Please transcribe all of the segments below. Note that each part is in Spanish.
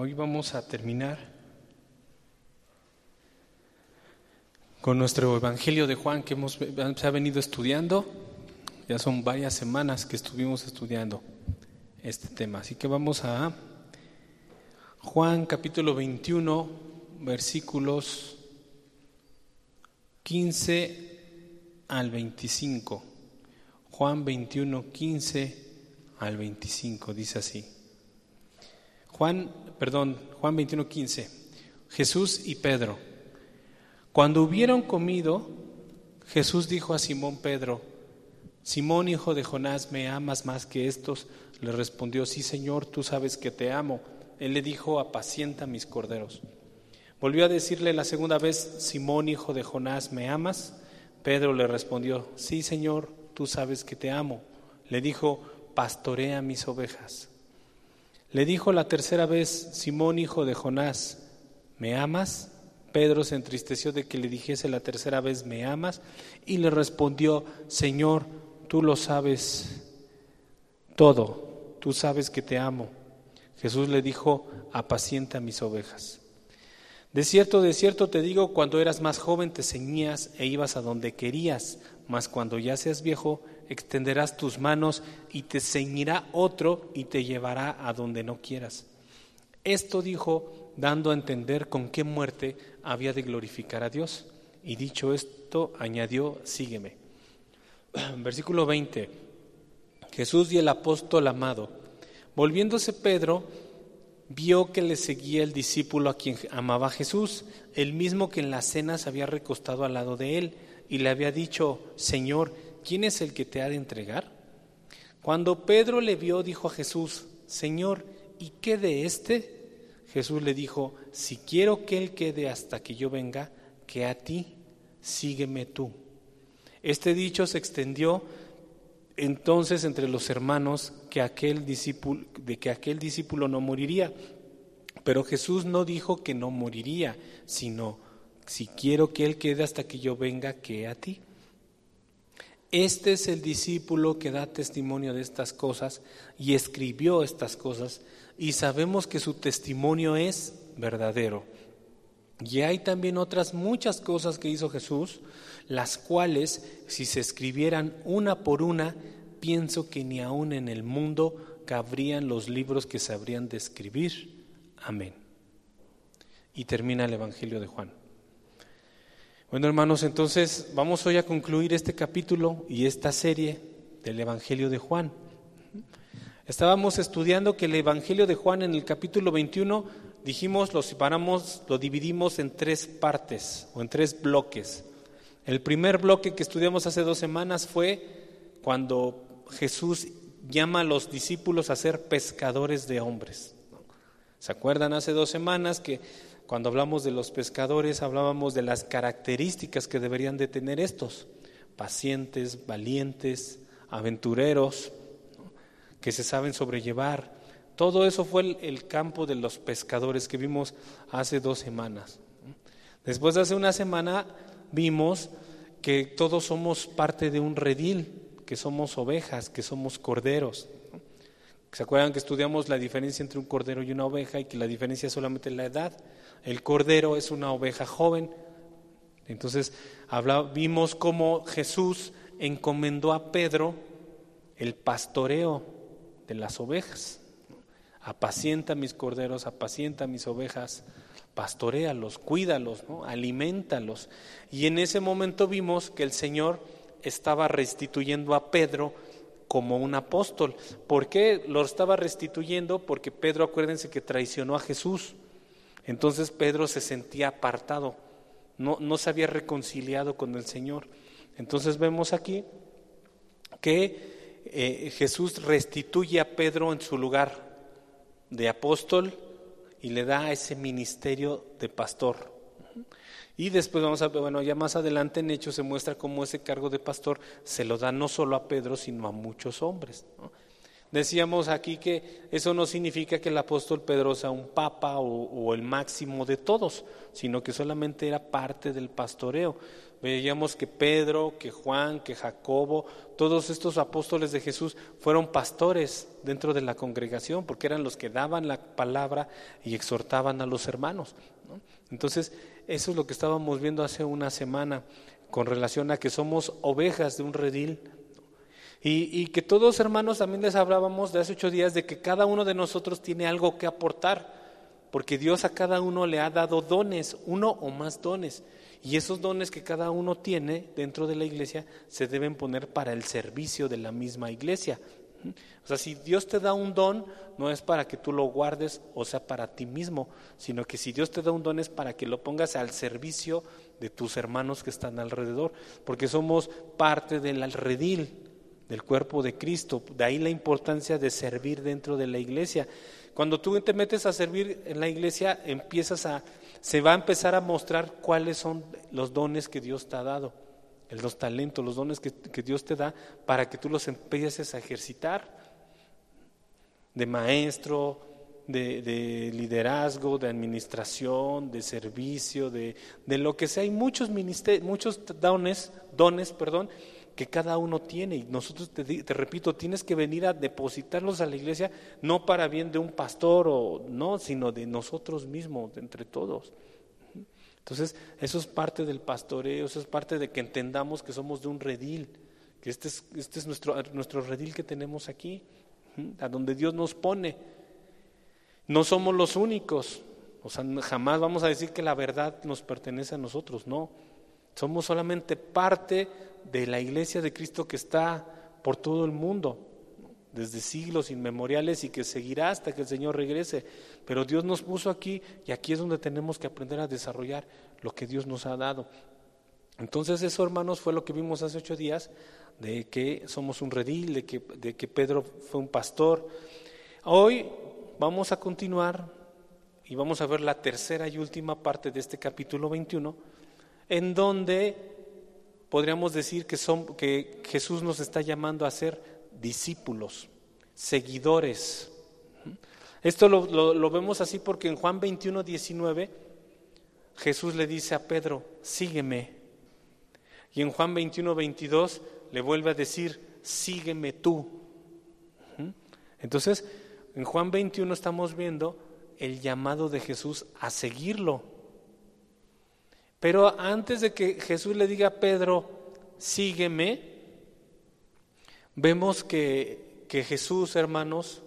Hoy vamos a terminar con nuestro Evangelio de Juan que hemos, se ha venido estudiando. Ya son varias semanas que estuvimos estudiando este tema. Así que vamos a Juan capítulo 21, versículos 15 al 25. Juan 21, 15 al 25, dice así. Juan, perdón, Juan 21, 15. Jesús y Pedro. Cuando hubieron comido, Jesús dijo a Simón Pedro, Simón, hijo de Jonás, ¿me amas más que estos? Le respondió, sí, Señor, tú sabes que te amo. Él le dijo, apacienta mis corderos. Volvió a decirle la segunda vez, Simón, hijo de Jonás, ¿me amas? Pedro le respondió, sí, Señor, tú sabes que te amo. Le dijo, pastorea mis ovejas. Le dijo la tercera vez, Simón, hijo de Jonás, ¿me amas? Pedro se entristeció de que le dijese la tercera vez, ¿me amas? Y le respondió, Señor, tú lo sabes todo, tú sabes que te amo. Jesús le dijo, apacienta mis ovejas. De cierto, de cierto te digo, cuando eras más joven te ceñías e ibas a donde querías, mas cuando ya seas viejo, extenderás tus manos y te ceñirá otro y te llevará a donde no quieras. Esto dijo dando a entender con qué muerte había de glorificar a Dios. Y dicho esto, añadió, sígueme. Versículo 20. Jesús y el apóstol amado. Volviéndose Pedro, vio que le seguía el discípulo a quien amaba a Jesús, el mismo que en la cena se había recostado al lado de él, y le había dicho, Señor, ¿quién es el que te ha de entregar? Cuando Pedro le vio, dijo a Jesús, Señor, ¿y qué de éste? Jesús le dijo, si quiero que él quede hasta que yo venga, que a ti, sígueme tú. Este dicho se extendió entonces entre los hermanos que aquel de que aquel discípulo no moriría. Pero Jesús no dijo que no moriría, sino, si quiero que él quede hasta que yo venga, que a ti. Este es el discípulo que da testimonio de estas cosas y escribió estas cosas y sabemos que su testimonio es verdadero. Y hay también otras muchas cosas que hizo Jesús, las cuales, si se escribieran una por una, pienso que ni aún en el mundo cabrían los libros que se habrían de escribir. Amén. Y termina el Evangelio de Juan. Bueno, hermanos, entonces vamos hoy a concluir este capítulo y esta serie del Evangelio de Juan. Estábamos estudiando que el Evangelio de Juan en el capítulo 21 dijimos lo separamos, lo dividimos en tres partes o en tres bloques. El primer bloque que estudiamos hace dos semanas fue cuando Jesús llama a los discípulos a ser pescadores de hombres. ¿Se acuerdan hace dos semanas que cuando hablamos de los pescadores hablábamos de las características que deberían de tener estos, pacientes, valientes, aventureros, que se saben sobrellevar. Todo eso fue el, campo de los pescadores que vimos hace dos semanas. Después de hace una semana vimos que todos somos parte de un redil, que somos ovejas, que somos corderos. ¿Se acuerdan que estudiamos la diferencia entre un cordero y una oveja y que la diferencia es solamente la edad? El cordero es una oveja joven. Entonces vimos cómo Jesús encomendó a Pedro el pastoreo de las ovejas. Apacienta mis corderos, apacienta mis ovejas, pastorealos, cuídalos, ¿no? alimentalos. Y en ese momento vimos que el Señor estaba restituyendo a Pedro como un apóstol. ¿Por qué lo estaba restituyendo? Porque Pedro, acuérdense que traicionó a Jesús. Entonces Pedro se sentía apartado, no, no se había reconciliado con el Señor. Entonces vemos aquí que eh, Jesús restituye a Pedro en su lugar de apóstol y le da ese ministerio de pastor. Y después vamos a ver, bueno, ya más adelante en Hechos se muestra cómo ese cargo de pastor se lo da no solo a Pedro, sino a muchos hombres. Decíamos aquí que eso no significa que el apóstol Pedro sea un papa o, el máximo de todos, sino que solamente era parte del pastoreo. Veíamos que Pedro, que Juan, que Jacobo, todos estos apóstoles de Jesús fueron pastores dentro de la congregación, porque eran los que daban la palabra y exhortaban a los hermanos. Entonces, eso es lo que estábamos viendo hace una semana con relación a que somos ovejas de un redil y, que todos hermanos también les hablábamos de hace ocho días de que cada uno de nosotros tiene algo que aportar, porque Dios a cada uno le ha dado dones, uno o más dones. Y esos dones que cada uno tiene dentro de la iglesia se deben poner para el servicio de la misma iglesia. O sea, si Dios te da un don, no es para que tú lo guardes o sea para ti mismo, sino que si Dios te da un don es para que lo pongas al servicio de tus hermanos que están alrededor, porque somos parte del redil del cuerpo de Cristo. De ahí la importancia de servir dentro de la iglesia. Cuando tú te metes a servir en la iglesia, empiezas a, se va a empezar a mostrar cuáles son los dones que Dios te ha dado, los talentos, los dones que, Dios te da para que tú los empieces a ejercitar de maestro, de, de, liderazgo, de administración, de servicio, de, de lo que sea. Hay muchos, muchos dones, dones perdón, que cada uno tiene. Y nosotros, te, repito, tienes que venir a depositarlos a la iglesia, no para bien de un pastor o no, sino de nosotros mismos, entre todos. Entonces, eso es parte del pastoreo, eso es parte de que entendamos que somos de un redil, que este es, este es nuestro, nuestro redil que tenemos aquí, a donde Dios nos pone. No somos los únicos, o sea, jamás vamos a decir que la verdad nos pertenece a nosotros, no. Somos solamente parte de la iglesia de Cristo que está por todo el mundo, desde siglos inmemoriales y que seguirá hasta que el Señor regrese. Pero Dios nos puso aquí y aquí es donde tenemos que aprender a desarrollar lo que Dios nos ha dado. Entonces eso, hermanos, fue lo que vimos hace ocho días, de que somos un redil, de que, de que Pedro fue un pastor. Hoy vamos a continuar y vamos a ver la tercera y última parte de este capítulo 21, en donde podríamos decir que, son, que Jesús nos está llamando a ser discípulos, seguidores. Esto lo, lo, vemos así porque en Juan 21, 19 Jesús le dice a Pedro, sígueme. Y en Juan 21, 22 le vuelve a decir, sígueme tú. Entonces, en Juan 21 estamos viendo el llamado de Jesús a seguirlo. Pero antes de que Jesús le diga a Pedro, sígueme, vemos que, que Jesús, hermanos,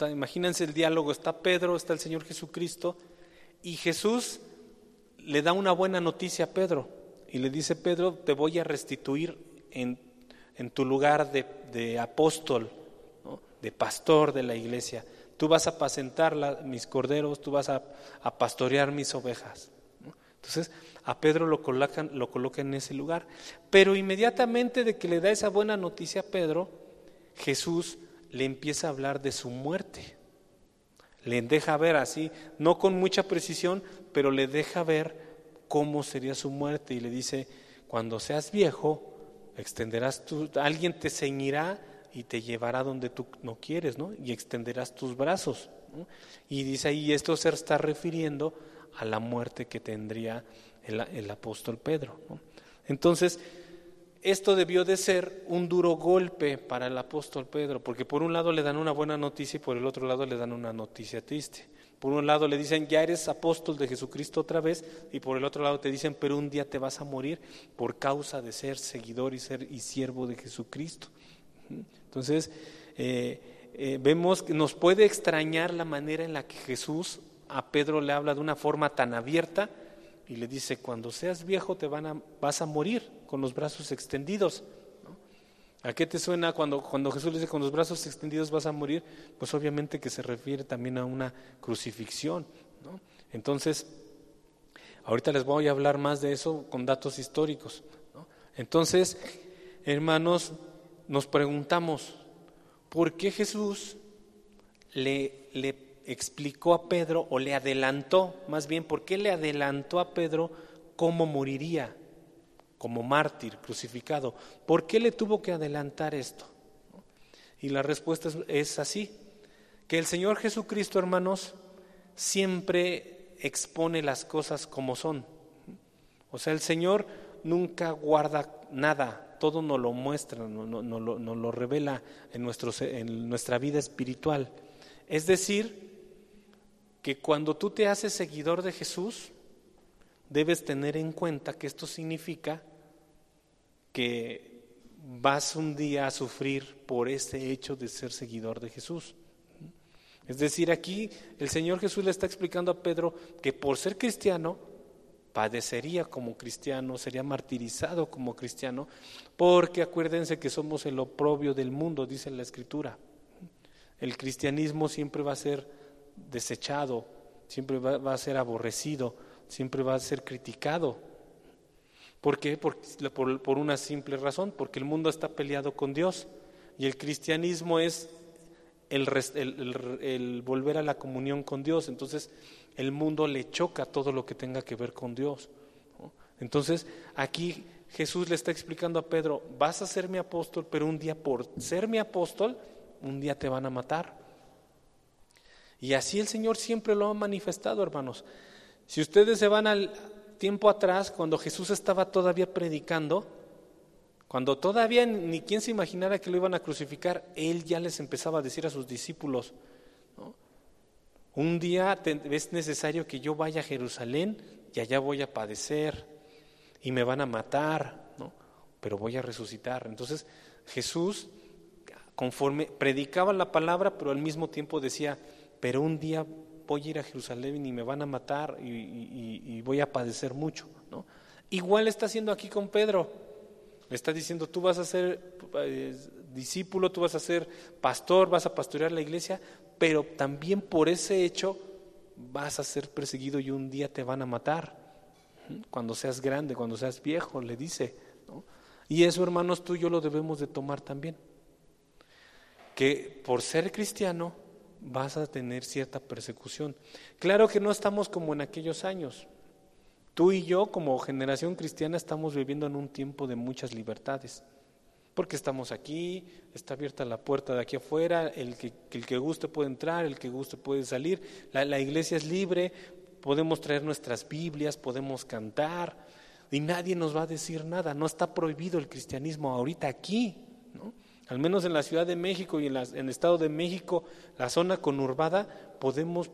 imagínense el diálogo, está Pedro, está el Señor Jesucristo, y Jesús le da una buena noticia a Pedro, y le dice, Pedro, te voy a restituir en, en tu lugar de, de apóstol, de pastor de la iglesia. Tú vas a apacentar mis corderos, tú vas a, a pastorear mis ovejas. Entonces, a Pedro lo colocan, lo en ese lugar. Pero inmediatamente de que le da esa buena noticia a Pedro, Jesús le empieza a hablar de su muerte. Le deja ver así, no con mucha precisión, pero le deja ver cómo sería su muerte y le dice, cuando seas viejo, extenderás tu, alguien te ceñirá y te llevará donde tú no quieres, ¿no? Y extenderás tus brazos. Y dice ahí, esto se está refiriendo a la muerte que tendría el, apóstol Pedro. Entonces, esto debió de ser un duro golpe para el apóstol Pedro, porque por un lado le dan una buena noticia y por el otro lado le dan una noticia triste. Por un lado le dicen, ya eres apóstol de Jesucristo otra vez, y por el otro lado te dicen, pero un día te vas a morir por causa de ser seguidor y ser y siervo de Jesucristo. Entonces, eh, eh, vemos que nos puede extrañar la manera en la que Jesús a Pedro le habla de una forma tan abierta, y le dice, cuando seas viejo te van a, vas a morir con los brazos extendidos. ¿A qué te suena cuando, cuando Jesús le dice con los brazos extendidos vas a morir? Pues obviamente que se refiere también a una crucifixión. Entonces, ahorita les voy a hablar más de eso con datos históricos. Entonces, hermanos, nos preguntamos, ¿por qué Jesús le, le explicó a Pedro o le adelantó, más bien, ¿por qué le adelantó a Pedro cómo moriría como mártir crucificado? ¿Por qué le tuvo que adelantar esto? Y la respuesta es, así, que el Señor Jesucristo, hermanos, siempre expone las cosas como son. O sea, el Señor nunca guarda nada, todo nos lo muestra, nos, lo revela en, nuestro, en nuestra vida espiritual. Es decir, que cuando tú te haces seguidor de Jesús, debes tener en cuenta que esto significa que vas un día a sufrir por este hecho de ser seguidor de Jesús. Es decir, aquí el Señor Jesús le está explicando a Pedro que por ser cristiano, padecería como cristiano, sería martirizado como cristiano, porque acuérdense que somos el oprobio del mundo, dice la Escritura. El cristianismo siempre va a ser desechado, siempre va, a ser aborrecido, siempre va a ser criticado. ¿Por qué? Por, una simple razón, porque el mundo está peleado con Dios y el cristianismo es el, volver a la comunión con Dios. Entonces el mundo le choca todo lo que tenga que ver con Dios. Entonces aquí Jesús le está explicando a Pedro, vas a ser mi apóstol, pero un día por ser mi apóstol, un día te van a matar. Y así el Señor siempre lo ha manifestado, hermanos. Si ustedes se van al tiempo atrás, cuando Jesús estaba todavía predicando, cuando todavía ni quien se imaginara que lo iban a crucificar, Él ya les empezaba a decir a sus discípulos, un día es necesario que yo vaya a Jerusalén y allá voy a padecer y me van a matar, ¿no? pero voy a resucitar. Entonces Jesús, conforme predicaba la palabra, pero al mismo tiempo decía, pero un día voy a ir a Jerusalén y me van a matar y, voy a padecer mucho. ¿no? Igual está haciendo aquí con Pedro. Le está diciendo, tú vas a ser eh, discípulo, tú vas a ser pastor, vas a pastorear la iglesia, pero también por ese hecho vas a ser perseguido y un día te van a matar. Cuando seas grande, cuando seas viejo, le dice. Y eso, hermanos, tú y yo lo debemos de tomar también. Que por ser cristiano, vas a tener cierta persecución. Claro que no estamos como en aquellos años. Tú y yo como generación cristiana estamos viviendo en un tiempo de muchas libertades, porque estamos aquí, está abierta la puerta de aquí afuera, el que, el que guste puede entrar, el que guste puede salir, la, la iglesia es libre, podemos traer nuestras Biblias, podemos cantar y nadie nos va a decir nada, no está prohibido el cristianismo ahorita aquí, ¿no? Al menos en la Ciudad de México y en, el Estado de México, la zona conurbada, podemos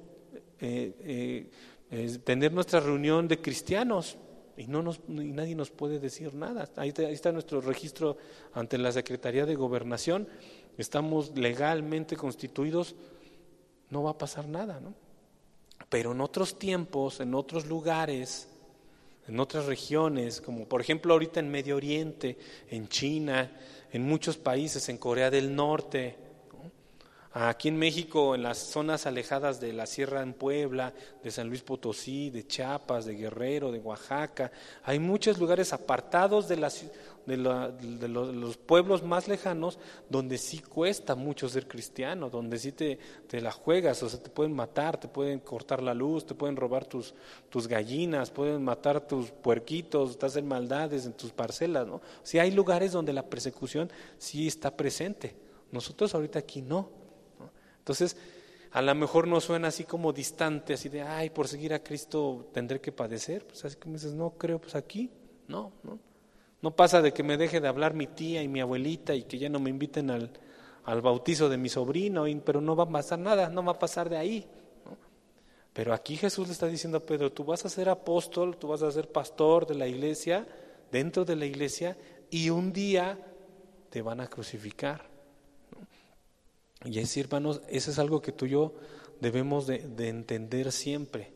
eh, eh, tener nuestra reunión de cristianos y, no nos, nadie nos puede decir nada. Ahí está, nuestro registro ante la Secretaría de Gobernación. Estamos legalmente constituidos, no va a pasar nada, ¿no? Pero en otros tiempos, en otros lugares, en otras regiones, como por ejemplo ahorita en Medio Oriente, en China, en muchos países, en Corea del Norte, aquí en México, en las zonas alejadas de la Sierra en Puebla, de San Luis Potosí, de Chiapas, de Guerrero, de Oaxaca, hay muchos lugares apartados de, de, los, pueblos más lejanos donde sí cuesta mucho ser cristiano, donde sí te, te, la juegas, o sea, te pueden matar, te pueden cortar la luz, te pueden robar tus, tus gallinas, pueden matar tus puerquitos, te hacen maldades en tus parcelas, ¿no? Sí hay lugares donde la persecución sí está presente. Nosotros ahorita aquí no. Entonces, a lo mejor no suena así como distante, así de, ay, por seguir a Cristo tendré que padecer. Pues así como dices, no creo, pues aquí, no, no. No pasa de que me deje de hablar mi tía y mi abuelita y que ya no me inviten al, al bautizo de mi sobrino, pero no va a pasar nada, no va a pasar de ahí. Pero aquí Jesús le está diciendo a Pedro, tú vas a ser apóstol, tú vas a ser pastor de la iglesia, dentro de la iglesia, y un día te van a crucificar. Y así, hermanos, eso es algo que tú y yo debemos de, entender siempre.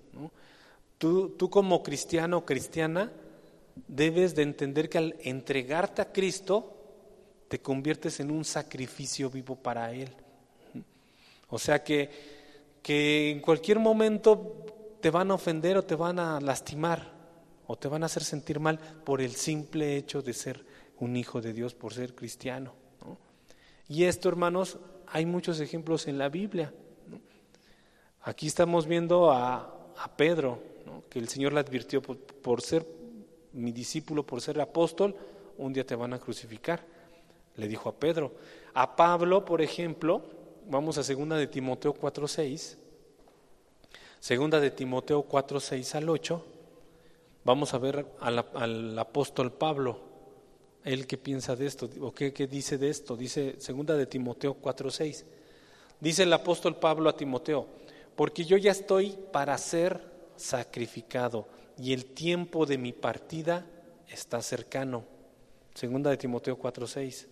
Tú, tú como cristiano o cristiana, debes de entender que al entregarte a Cristo, te conviertes en un sacrificio vivo para Él. O sea que, que en cualquier momento te van a ofender o te van a lastimar o te van a hacer sentir mal por el simple hecho de ser un hijo de Dios, por ser cristiano. Y esto, hermanos, hay muchos ejemplos en la Biblia. Aquí estamos viendo a, Pedro, que el Señor le advirtió por ser mi discípulo por ser apóstol, un día te van a crucificar. le dijo a Pedro. A Pablo, por ejemplo, vamos a segunda de Timoteo 4:6. Segunda de Timoteo 4:6 al 8. Vamos a ver al, apóstol Pablo, él qué piensa de esto, o qué, qué dice de esto. Dice segunda de Timoteo 4:6. Dice el apóstol Pablo a Timoteo, porque yo ya estoy para ser sacrificado y el tiempo de mi partida está cercano. Segunda de Timoteo 4:6.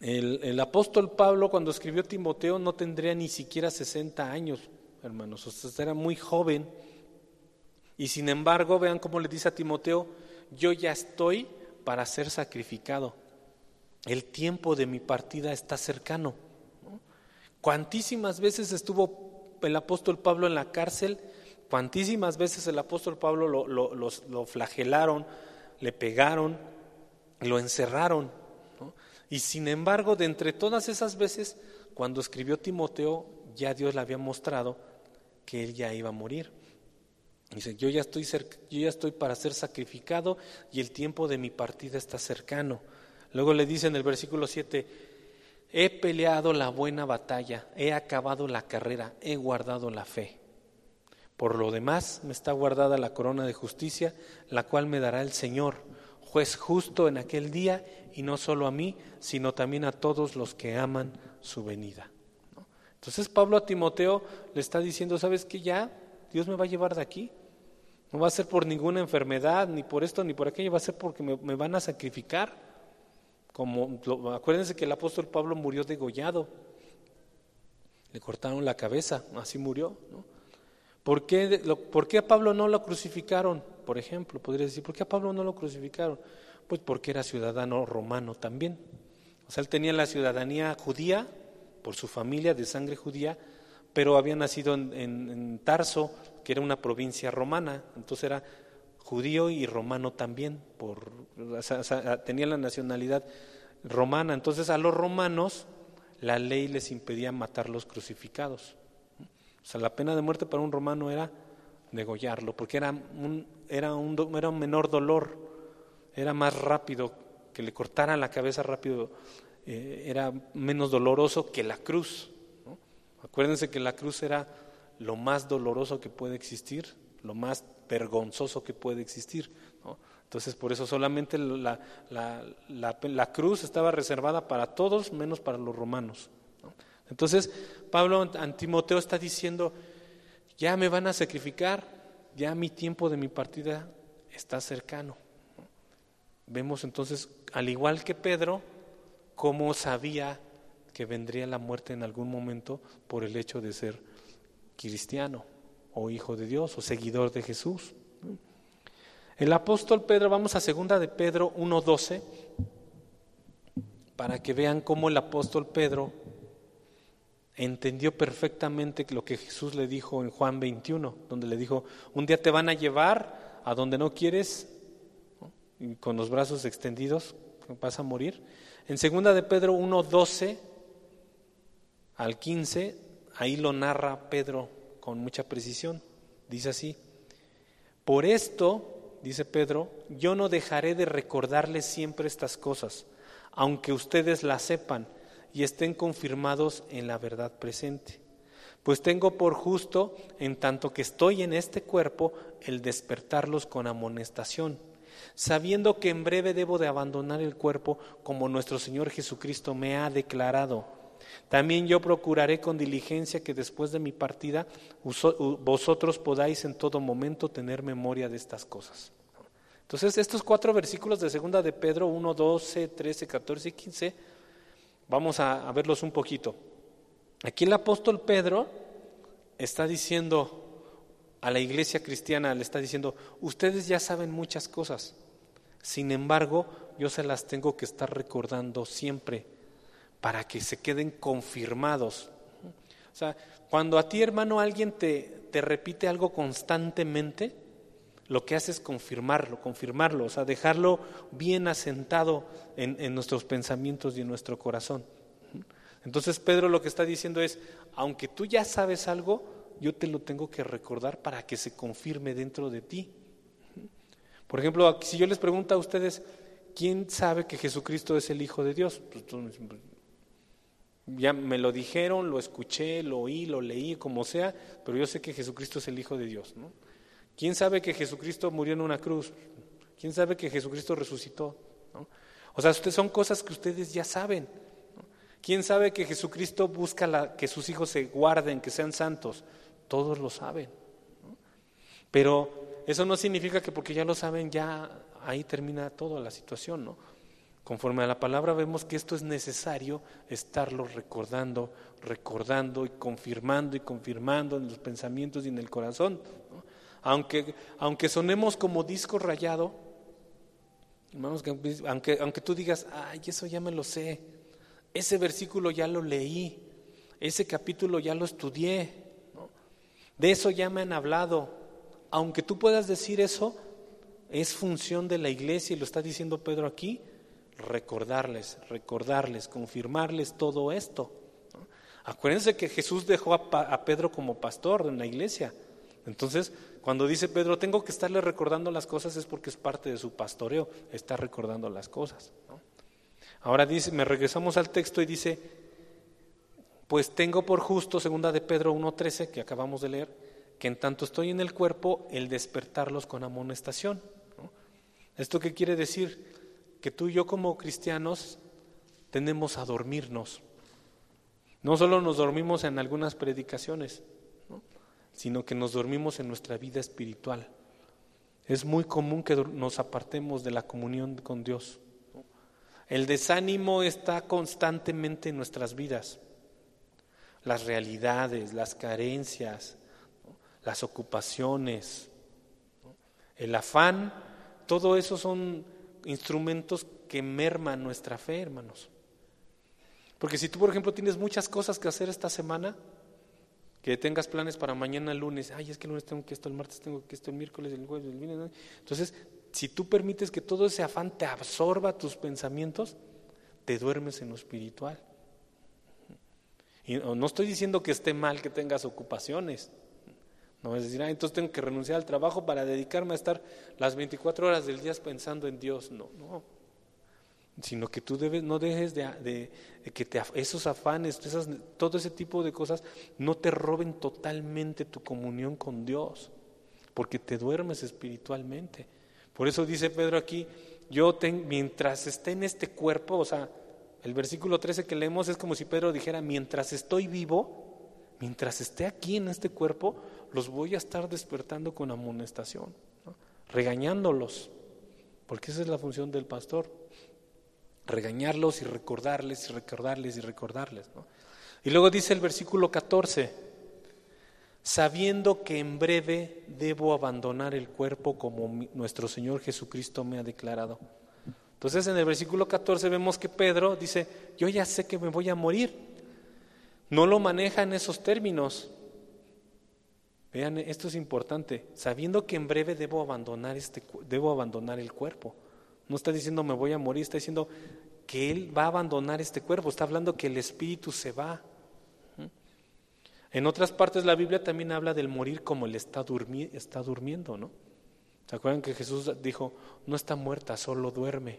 El, el, apóstol Pablo cuando escribió Timoteo no tendría ni siquiera 60 años, hermanos, o sea, era muy joven. Y sin embargo, vean cómo le dice a Timoteo, yo ya estoy para ser sacrificado. El tiempo de mi partida está cercano. Cuantísimas veces estuvo el apóstol Pablo en la cárcel, cuantísimas veces el apóstol Pablo lo, lo flagelaron, le pegaron, lo encerraron. Y sin embargo, de entre todas esas veces, cuando escribió Timoteo, ya Dios le había mostrado que él ya iba a morir. Dice, yo ya estoy yo ya estoy para ser sacrificado y el tiempo de mi partida está cercano. Luego le dice en el versículo 7, he peleado la buena batalla, he acabado la carrera, he guardado la fe. Por lo demás, me está guardada la corona de justicia, la cual me dará el Señor, juez justo en aquel día, y no solo a mí, sino también a todos los que aman su venida. Entonces Pablo a Timoteo le está diciendo, ¿sabes qué? Ya Dios me va a llevar de aquí. No va a ser por ninguna enfermedad, ni por esto, ni por aquello, va a ser porque me, me van a sacrificar. Como, acuérdense que el apóstol Pablo murió degollado. Le cortaron la cabeza, así murió. ¿no? ¿Por qué, ¿Por qué a Pablo no lo crucificaron? Por ejemplo, podría decir, ¿por qué a Pablo no lo crucificaron? Pues porque era ciudadano romano también. O sea, él tenía la ciudadanía judía por su familia de sangre judía, pero había nacido en, Tarso, que era una provincia romana, entonces era judío y romano también, por, tenía la nacionalidad romana. Entonces a los romanos la ley les impedía matar los crucificados. O sea, la pena de muerte para un romano era degollarlo, porque era un, era un, era un menor dolor, era más rápido, que le cortaran la cabeza rápido, eh, era menos doloroso que la cruz. Acuérdense que la cruz era lo más doloroso que puede existir, lo más vergonzoso que puede existir. Entonces, por eso solamente la, la, la, cruz estaba reservada para todos, menos para los romanos. Entonces, Pablo a Timoteo está diciendo, ya me van a sacrificar, ya mi tiempo de mi partida está cercano. Vemos entonces, al igual que Pedro, cómo sabía que vendría la muerte en algún momento por el hecho de ser cristiano o hijo de Dios o seguidor de Jesús. El apóstol Pedro, vamos a segunda de Pedro 1.12, para que vean cómo el apóstol Pedro entendió perfectamente lo que Jesús le dijo en Juan 21, donde le dijo, un día te van a llevar a donde no quieres, y con los brazos extendidos, vas a morir. En segunda de Pedro 1.12 al 15, ahí lo narra Pedro con mucha precisión. Dice así, por esto, dice Pedro, yo no dejaré de recordarles siempre estas cosas, aunque ustedes las sepan y estén confirmados en la verdad presente. Pues tengo por justo, en tanto que estoy en este cuerpo, el despertarlos con amonestación, sabiendo que en breve debo de abandonar el cuerpo como nuestro Señor Jesucristo me ha declarado también yo procuraré con diligencia que después de mi partida vosotros podáis en todo momento tener memoria de estas cosas. Entonces, estos cuatro versículos de segunda de Pedro, 1, 12, 13, 14 y 15, vamos a, verlos un poquito. Aquí el apóstol Pedro está diciendo a la iglesia cristiana, le está diciendo, ustedes ya saben muchas cosas, sin embargo, yo se las tengo que estar recordando siempre para que se queden confirmados. O sea, cuando a ti, hermano, alguien te, te repite algo constantemente, lo que hace es confirmarlo, confirmarlo, o sea, dejarlo bien asentado en, nuestros pensamientos y en nuestro corazón. Entonces Pedro lo que está diciendo es, aunque tú ya sabes algo, yo te lo tengo que recordar para que se confirme dentro de ti. Por ejemplo, si yo les pregunto a ustedes, ¿quién sabe que Jesucristo es el Hijo de Dios? Pues, ya me lo dijeron, lo escuché, lo oí, lo leí, como sea, pero yo sé que Jesucristo es el Hijo de Dios. ¿no? ¿Quién sabe que Jesucristo murió en una cruz? ¿Quién sabe que Jesucristo resucitó? O sea, son cosas que ustedes ya saben. ¿Quién sabe que Jesucristo busca que sus hijos se guarden, que sean santos? Todos lo saben. Pero eso no significa que porque ya lo saben, ya ahí termina toda la situación, ¿no? Conforme a la palabra vemos que esto es necesario estarlo recordando, recordando y confirmando y confirmando en los pensamientos y en el corazón. Aunque, aunque sonemos como disco rayado, aunque, aunque tú digas, ay, eso ya me lo sé, ese versículo ya lo leí, ese capítulo ya lo estudié, de eso ya me han hablado. Aunque tú puedas decir eso, es función de la iglesia, y lo está diciendo Pedro aquí, recordarles, recordarles, confirmarles todo esto. Acuérdense que Jesús dejó a, Pedro como pastor en la iglesia. Entonces, cuando dice Pedro, tengo que estarle recordando las cosas, es porque es parte de su pastoreo, está recordando las cosas. Ahora dice, me regresamos al texto y dice, pues tengo por justo, segunda de Pedro 1.13, que acabamos de leer, que en tanto estoy en el cuerpo, el despertarlos con amonestación. ¿Esto qué quiere decir? Que tú y yo como cristianos tenemos a dormirnos. No solo nos dormimos en algunas predicaciones, sino que nos dormimos en nuestra vida espiritual. Es muy común que nos apartemos de la comunión con Dios. El desánimo está constantemente en nuestras vidas. Las realidades, las carencias, las ocupaciones, el afán todo eso son instrumentos que merman nuestra fe, hermanos. Porque si tú, por ejemplo, tienes muchas cosas que hacer esta semana, que tengas planes para mañana lunes, ay, es que el lunes tengo que esto, el martes tengo que esto, el miércoles, el jueves, el viernes. Entonces, si tú permites que todo ese afán te absorba tus pensamientos, te duermes en lo espiritual. Y no estoy diciendo que esté mal que tengas ocupaciones, no es decir, ah, entonces tengo que renunciar al trabajo para dedicarme a estar las 24 horas del día pensando en Dios. No, no. Sino que tú debes, no dejes de, que te, esos afanes, todo ese tipo de cosas, no te roben totalmente tu comunión con Dios, porque te duermes espiritualmente. Por eso dice Pedro aquí, yo mientras esté en este cuerpo, o sea, el versículo 13 que leemos es como si Pedro dijera, mientras estoy vivo, mientras esté aquí en este cuerpo, los voy a estar despertando con amonestación, regañándolos, porque esa es la función del pastor, regañarlos y recordarles y recordarles y recordarles. Y luego dice el versículo 14, sabiendo que en breve debo abandonar el cuerpo como nuestro Señor Jesucristo me ha declarado. Entonces en el versículo 14 vemos que Pedro dice, yo ya sé que me voy a morir. No lo maneja en esos términos, Vean, esto es importante, sabiendo que en breve debo abandonar, este, debo abandonar el cuerpo. No está diciendo me voy a morir, está diciendo que Él va a abandonar este cuerpo, está hablando que el espíritu se va. En otras partes la Biblia también habla del morir como Él está, está durmiendo, ¿no? ¿Se acuerdan que Jesús dijo, no está muerta, solo duerme?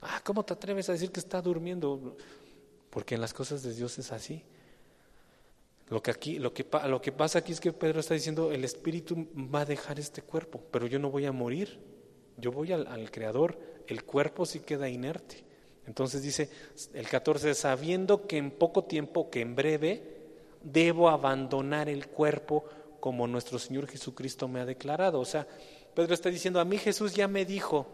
Ah, ¿cómo te atreves a decir que está durmiendo? Porque en las cosas de Dios es así. Lo que, aquí, lo que pasa aquí es que Pedro está diciendo, el espíritu va a dejar este cuerpo, pero yo no voy a morir, yo voy al, al Creador, el cuerpo sí queda inerte. Entonces dice el 14, sabiendo que en poco tiempo, que en breve, debo abandonar el cuerpo como nuestro Señor Jesucristo me ha declarado. O sea, Pedro está diciendo, a mí Jesús ya me dijo,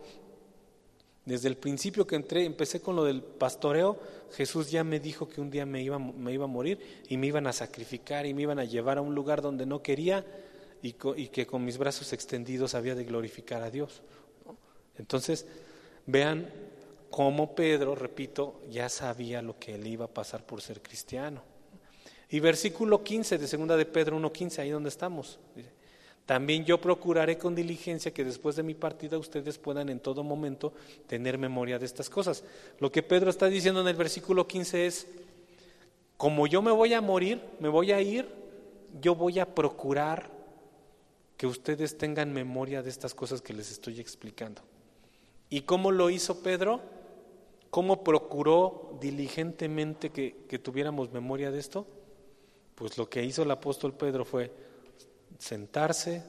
desde el principio que entré, empecé con lo del pastoreo, Jesús ya me dijo que un día me iba, me iba a morir y me iban a sacrificar y me iban a llevar a un lugar donde no quería y, que con mis brazos extendidos había de glorificar a Dios. Entonces, vean cómo Pedro, repito, ya sabía lo que le iba a pasar por ser cristiano. Y versículo 15 de segunda de Pedro 1.15, ahí donde estamos. También yo procuraré con diligencia que después de mi partida ustedes puedan en todo momento tener memoria de estas cosas. Lo que Pedro está diciendo en el versículo 15 es, como yo me voy a morir, me voy a ir, yo voy a procurar que ustedes tengan memoria de estas cosas que les estoy explicando. ¿Y cómo lo hizo Pedro? ¿Cómo procuró diligentemente que, que tuviéramos memoria de esto? Pues lo que hizo el apóstol Pedro fue sentarse,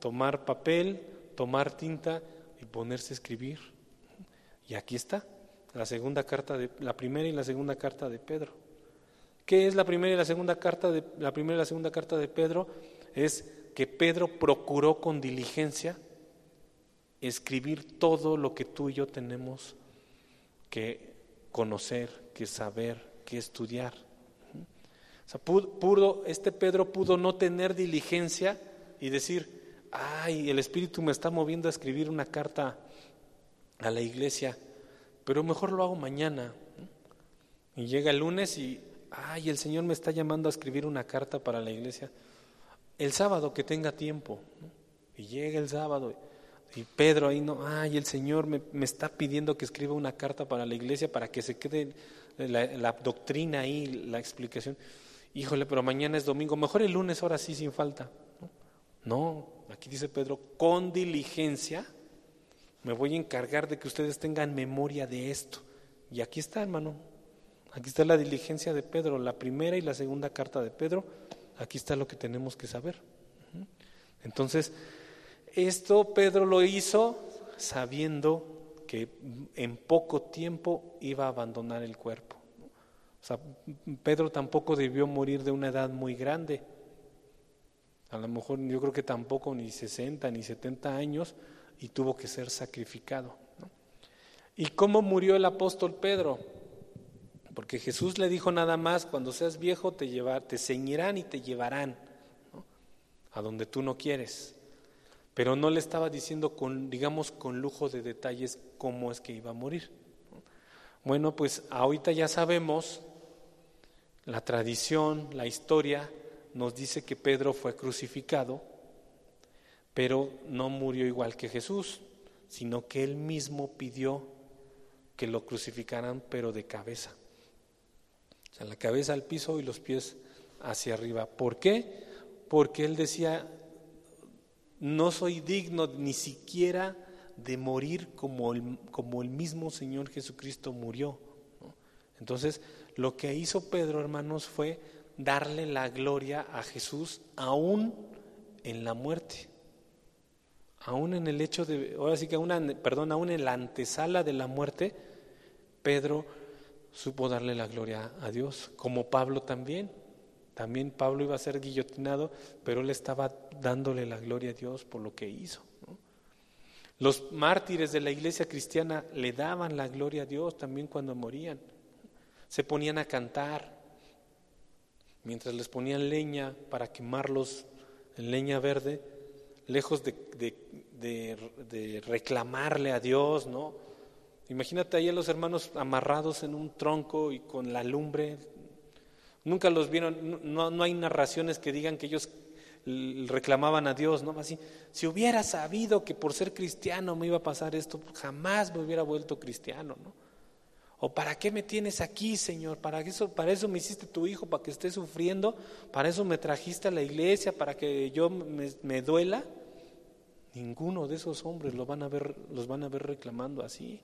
tomar papel, tomar tinta y ponerse a escribir. Y aquí está, la segunda carta de la primera y la segunda carta de Pedro. ¿Qué es la primera y la segunda carta de la primera y la segunda carta de Pedro? Es que Pedro procuró con diligencia escribir todo lo que tú y yo tenemos que conocer, que saber, que estudiar. O sea, pudo, este Pedro pudo no tener diligencia y decir, ay, el Espíritu me está moviendo a escribir una carta a la iglesia, pero mejor lo hago mañana. Y llega el lunes y, ay, el Señor me está llamando a escribir una carta para la iglesia. El sábado que tenga tiempo. Y llega el sábado y Pedro ahí no, ay, el Señor me, me, está pidiendo que escriba una carta para la iglesia para que se quede la, la doctrina ahí, la explicación híjole, pero mañana es domingo, mejor el lunes ahora sí sin falta. No, aquí dice Pedro, con diligencia me voy a encargar de que ustedes tengan memoria de esto. Y aquí está, hermano, aquí está la diligencia de Pedro, la primera y la segunda carta de Pedro, aquí está lo que tenemos que saber. Entonces, esto Pedro lo hizo sabiendo que en poco tiempo iba a abandonar el cuerpo. O sea, Pedro tampoco debió morir de una edad muy grande. A lo mejor yo creo que tampoco ni 60 ni 70 años y tuvo que ser sacrificado. ¿Y cómo murió el apóstol Pedro? Porque Jesús le dijo nada más, cuando seas viejo te, te ceñirán y te llevarán a donde tú no quieres. Pero no le estaba diciendo con, digamos, con lujo de detalles cómo es que iba a morir. Bueno, pues ahorita ya sabemos la tradición, la historia nos dice que Pedro fue crucificado, pero no murió igual que Jesús, sino que él mismo pidió que lo crucificaran, pero de cabeza. O sea, la cabeza al piso y los pies hacia arriba. ¿Por qué? Porque él decía, no soy digno ni siquiera de morir como el, como el mismo Señor Jesucristo murió. Entonces, lo que hizo Pedro, hermanos, fue darle la gloria a Jesús aún en la muerte. Aún en el hecho de, ahora sí que una, perdón, aún en la antesala de la muerte, Pedro supo darle la gloria a Dios, como Pablo también. También Pablo iba a ser guillotinado, pero él estaba dándole la gloria a Dios por lo que hizo. Los mártires de la iglesia cristiana le daban la gloria a Dios también cuando morían se ponían a cantar mientras les ponían leña para quemarlos en leña verde, lejos de, reclamarle a Dios, ¿no? Imagínate ahí a los hermanos amarrados en un tronco y con la lumbre. Nunca los vieron, no, no hay narraciones que digan que ellos reclamaban a Dios, ¿no? Así, si hubiera sabido que por ser cristiano me iba a pasar esto, jamás me hubiera vuelto cristiano, ¿no? ¿O para qué me tienes aquí, Señor? ¿Para eso, para eso me hiciste tu hijo, para que esté sufriendo? ¿Para eso me trajiste a la iglesia, para que yo me, duela? Ninguno de esos hombres van a ver, los van a ver reclamando así.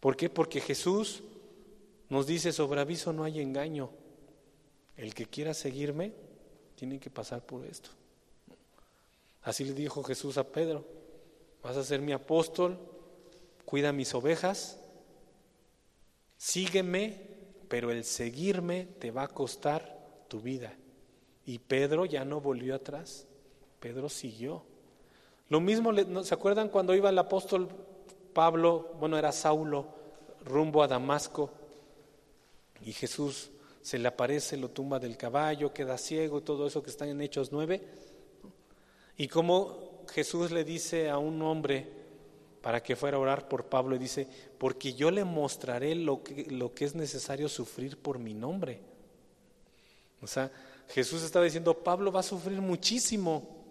¿Por qué? Porque Jesús nos dice, sobre aviso no hay engaño. El que quiera seguirme tiene que pasar por esto. Así le dijo Jesús a Pedro, vas a ser mi apóstol, cuida mis ovejas, Sígueme, pero el seguirme te va a costar tu vida. Y Pedro ya no volvió atrás, Pedro siguió. Lo mismo, ¿se acuerdan cuando iba el apóstol Pablo, bueno, era Saulo, rumbo a Damasco, y Jesús se le aparece, lo tumba del caballo, queda ciego, todo eso que está en Hechos 9? Y como Jesús le dice a un hombre, para que fuera a orar por Pablo y dice, porque yo le mostraré lo que, es necesario sufrir por mi nombre. O sea, Jesús estaba diciendo, Pablo va a sufrir muchísimo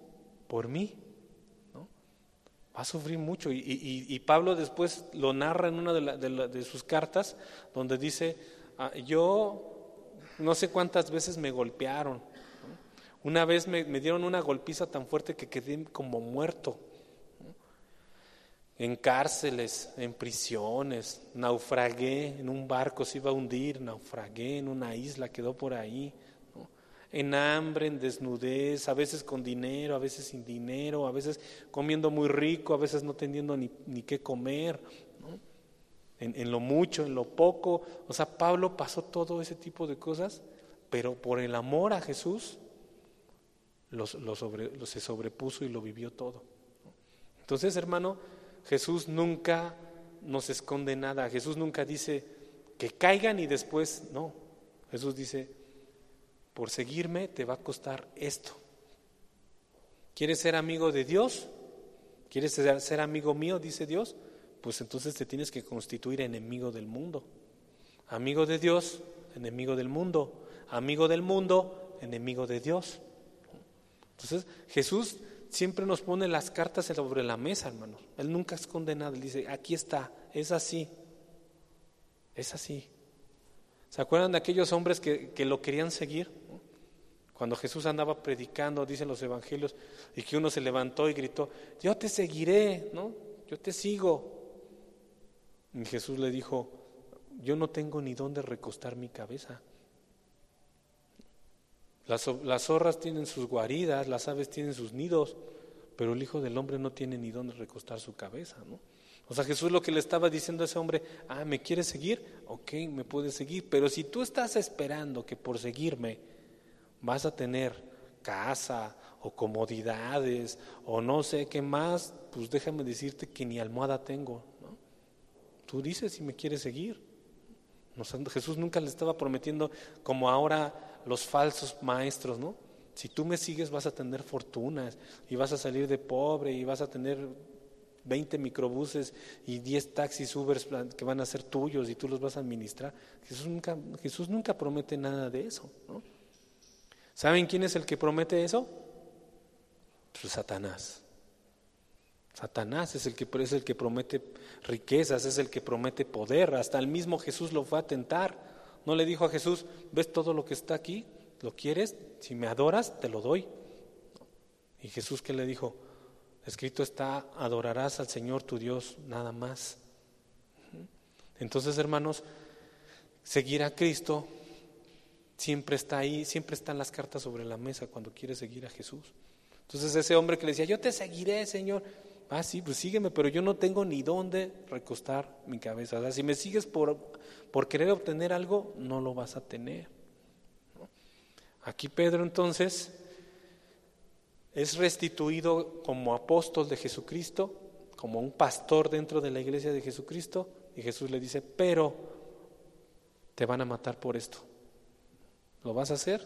por mí. Va a sufrir mucho. Y, Pablo después lo narra en una de, sus cartas donde dice, yo no sé cuántas veces me golpearon. Una vez me dieron una golpiza tan fuerte que quedé como muerto. en cárceles, en prisiones, naufragué en un barco, se iba a hundir, naufragué en una isla, quedó por ahí, en hambre, en desnudez, a veces con dinero, a veces sin dinero, a veces comiendo muy rico, a veces no teniendo ni, ni qué comer, en, lo mucho, en lo poco. O sea, Pablo pasó todo ese tipo de cosas, pero por el amor a Jesús lo, se sobrepuso y lo vivió todo. Entonces, hermano, Jesús nunca nos esconde nada. Jesús nunca dice que caigan y después no. Jesús dice, por seguirme te va a costar esto. ¿Quieres ser amigo de Dios? ¿Quieres ser amigo mío? Dice Dios. Pues entonces te tienes que constituir enemigo del mundo. Amigo de Dios, enemigo del mundo. Amigo del mundo, enemigo de Dios. Entonces Jesús siempre nos pone las cartas sobre la mesa, hermanos. Él nunca esconde nada. Él dice, aquí está, es así. Es así. ¿Se acuerdan de aquellos hombres que, lo querían seguir? Cuando Jesús andaba predicando, dicen los evangelios, y que uno se levantó y gritó, yo te seguiré, ¿no? Yo te sigo. Y Jesús le dijo, yo no tengo ni dónde recostar mi cabeza. Las, zorras tienen sus guaridas, las aves tienen sus nidos, pero el Hijo del Hombre no tiene ni dónde recostar su cabeza, ¿no? O sea, Jesús lo que le estaba diciendo a ese hombre, ah, ¿me quieres seguir? Ok, me puedes seguir, pero si tú estás esperando que por seguirme vas a tener casa o comodidades o no sé qué más, pues déjame decirte que ni almohada tengo. Tú dices si me quieres seguir. Jesús nunca le estaba prometiendo como ahora los falsos maestros, ¿no? Si tú me sigues vas a tener fortunas y vas a salir de pobre y vas a tener 20 microbuses y 10 taxis Ubers que van a ser tuyos y tú los vas a administrar. Jesús nunca, Jesús nunca promete nada de eso. ¿no? ¿Saben quién es el que promete eso? Pues Satanás. Satanás es el que es el que promete riquezas, es el que promete poder. Hasta el mismo Jesús lo fue a tentar. No le dijo a Jesús, ¿ves todo lo que está aquí? ¿Lo quieres? Si me adoras, te lo doy. Y Jesús que le dijo, escrito está, adorarás al Señor tu Dios nada más. Entonces, hermanos, seguir a Cristo siempre está ahí, siempre están las cartas sobre la mesa cuando quieres seguir a Jesús. Entonces ese hombre que le decía, yo te seguiré, Señor. Ah, sí, pues sígueme, pero yo no tengo ni dónde recostar mi cabeza. O sea, si me sigues por por querer obtener algo, no lo vas a tener. Aquí Pedro entonces es restituido como apóstol de Jesucristo, como un pastor dentro de la iglesia de Jesucristo, y Jesús le dice, pero te van a matar por esto. ¿Lo vas a hacer?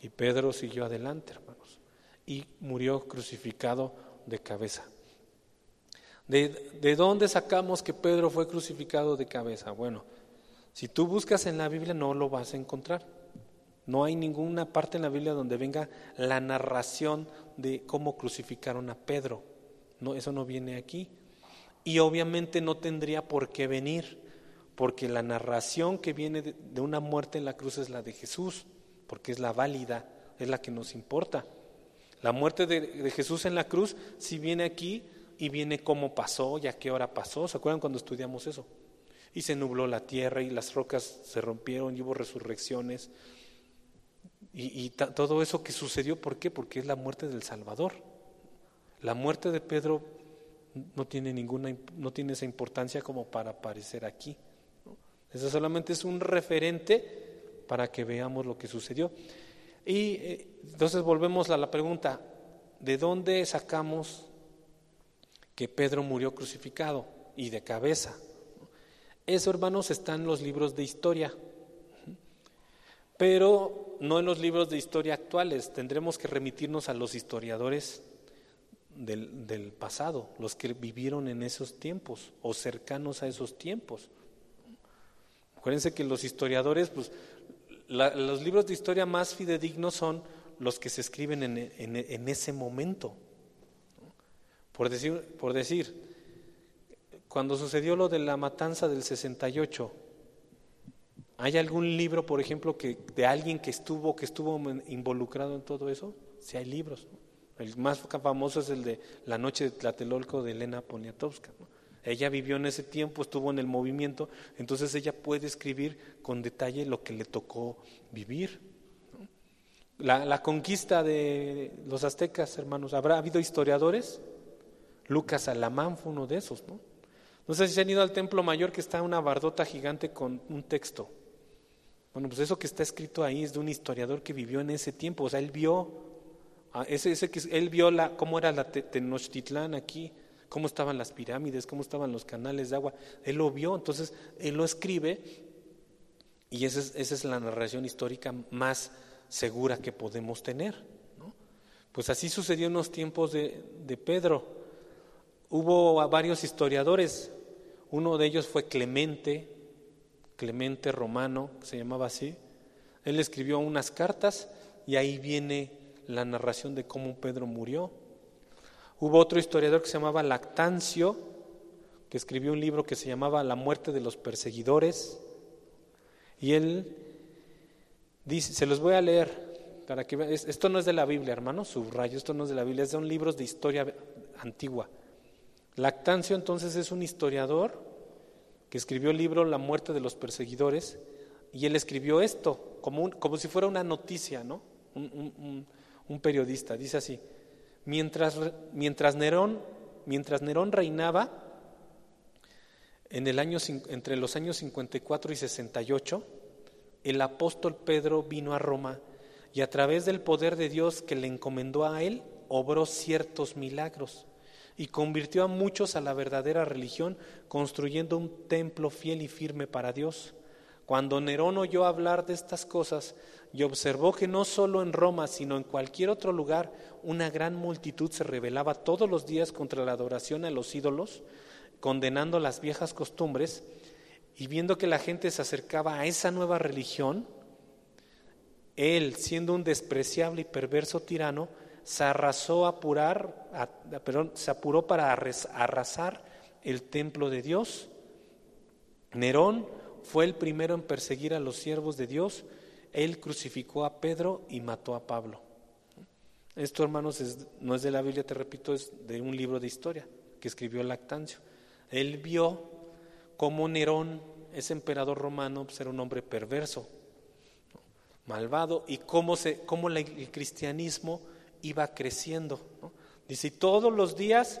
Y Pedro siguió adelante, hermanos, y murió crucificado de cabeza. ¿De, ¿De, dónde sacamos que Pedro fue crucificado de cabeza? Bueno, si tú buscas en la Biblia no lo vas a encontrar. No hay ninguna parte en la Biblia donde venga la narración de cómo crucificaron a Pedro. No, eso no viene aquí. Y obviamente no tendría por qué venir, porque la narración que viene de, una muerte en la cruz es la de Jesús, porque es la válida, es la que nos importa. La muerte de, de Jesús en la cruz sí viene aquí y viene cómo pasó y a qué hora pasó. ¿Se acuerdan cuando estudiamos eso? y se nubló la tierra y las rocas se rompieron y hubo resurrecciones. Y, todo eso que sucedió, ¿por qué? Porque es la muerte del Salvador. La muerte de Pedro no tiene ninguna, no tiene esa importancia como para aparecer aquí. Eso solamente es un referente para que veamos lo que sucedió. Y eh, entonces volvemos a la pregunta, ¿de dónde sacamos que Pedro murió crucificado y de cabeza? Eso, hermanos, está en los libros de historia, pero no en los libros de historia actuales. Tendremos que remitirnos a los historiadores del, pasado, los que vivieron en esos tiempos o cercanos a esos tiempos. Acuérdense que los historiadores, pues, los libros de historia más fidedignos son los que se escriben en, en ese momento. Por decir, por decir, cuando sucedió lo de la matanza del 68, ¿hay algún libro, por ejemplo, que de alguien que estuvo que estuvo involucrado en todo eso? Sí hay libros. El más famoso es el de La noche de Tlatelolco de Elena Poniatowska. Ella vivió en ese tiempo, estuvo en el movimiento, entonces ella puede escribir con detalle lo que le tocó vivir. La, la conquista de los aztecas, hermanos, ¿habrá habido historiadores? Lucas Alamán fue uno de esos, ¿no? No sé si han ido al templo mayor que está una bardota gigante con un texto. Bueno, pues eso que está escrito ahí es de un historiador que vivió en ese tiempo. O sea, él vio, ah, ese, ese que, él vio la, cómo era la Tenochtitlán aquí, cómo estaban las pirámides, cómo estaban los canales de agua. Él lo vio, entonces él lo escribe y esa es, la narración histórica más segura que podemos tener. ¿no? Pues así sucedió en los tiempos de Pedro. Hubo varios historiadores, uno de ellos fue Clemente, Clemente Romano, se llamaba así. Él escribió unas cartas y ahí viene la narración de cómo Pedro murió. Hubo otro historiador que se llamaba Lactancio, que escribió un libro que se llamaba La muerte de los perseguidores. Y él dice, se los voy a leer para que esto no es de la Biblia, hermano, subrayo, esto no es de la Biblia, son libros de historia antigua. Lactancio entonces es un historiador que escribió el libro La muerte de los perseguidores y él escribió esto como, como si fuera una noticia, ¿no? Un, periodista, dice así, mientras, mientras, Nerón, mientras Nerón reinaba en el año, entre los años 54 y 68, el apóstol Pedro vino a Roma y a través del poder de Dios que le encomendó a él, obró ciertos milagros y convirtió a muchos a la verdadera religión, construyendo un templo fiel y firme para Dios. Cuando Nerón oyó hablar de estas cosas y observó que no solo en Roma, sino en cualquier otro lugar, una gran multitud se rebelaba todos los días contra la adoración a los ídolos, condenando las viejas costumbres, y viendo que la gente se acercaba a esa nueva religión, él, siendo un despreciable y perverso tirano, se arrasó a apurar, perdón, se apuró para arrasar el templo de Dios. Nerón fue el primero en perseguir a los siervos de Dios. Él crucificó a Pedro y mató a Pablo. Esto, hermanos, no es de la Biblia, te repito, es de un libro de historia que escribió Lactancio. Él vio cómo Nerón, ese emperador romano, pues era un hombre perverso, malvado, y cómo, se, cómo el cristianismo iba creciendo. Dice, y todos los días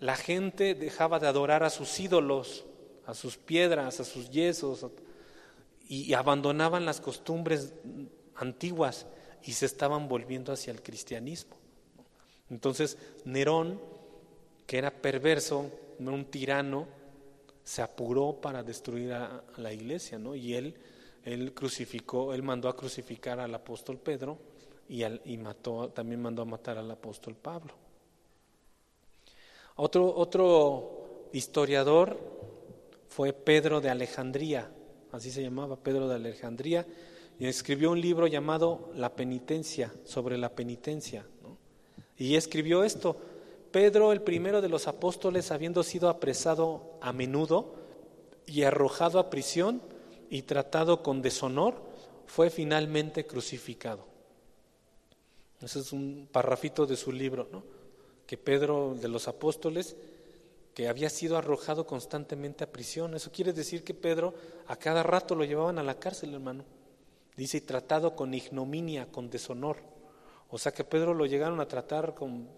la gente dejaba de adorar a sus ídolos, a sus piedras, a sus yesos, y, abandonaban las costumbres antiguas y se estaban volviendo hacia el cristianismo. Entonces Nerón, que era perverso, un tirano, se apuró para destruir a, la iglesia, ¿no? Y él, él crucificó, él mandó a crucificar al apóstol Pedro y, mató, también mandó a matar al apóstol Pablo. Otro, otro historiador fue Pedro de Alejandría, así se llamaba Pedro de Alejandría, y escribió un libro llamado La penitencia, sobre la penitencia. Y escribió esto, Pedro, el primero de los apóstoles, habiendo sido apresado a menudo y arrojado a prisión y tratado con deshonor, fue finalmente crucificado. Ese es un parrafito de su libro, ¿no? Que Pedro de los apóstoles, que había sido arrojado constantemente a prisión. Eso quiere decir que Pedro a cada rato lo llevaban a la cárcel, hermano. Dice, y tratado con ignominia, con deshonor. O sea que Pedro lo llegaron a tratar con,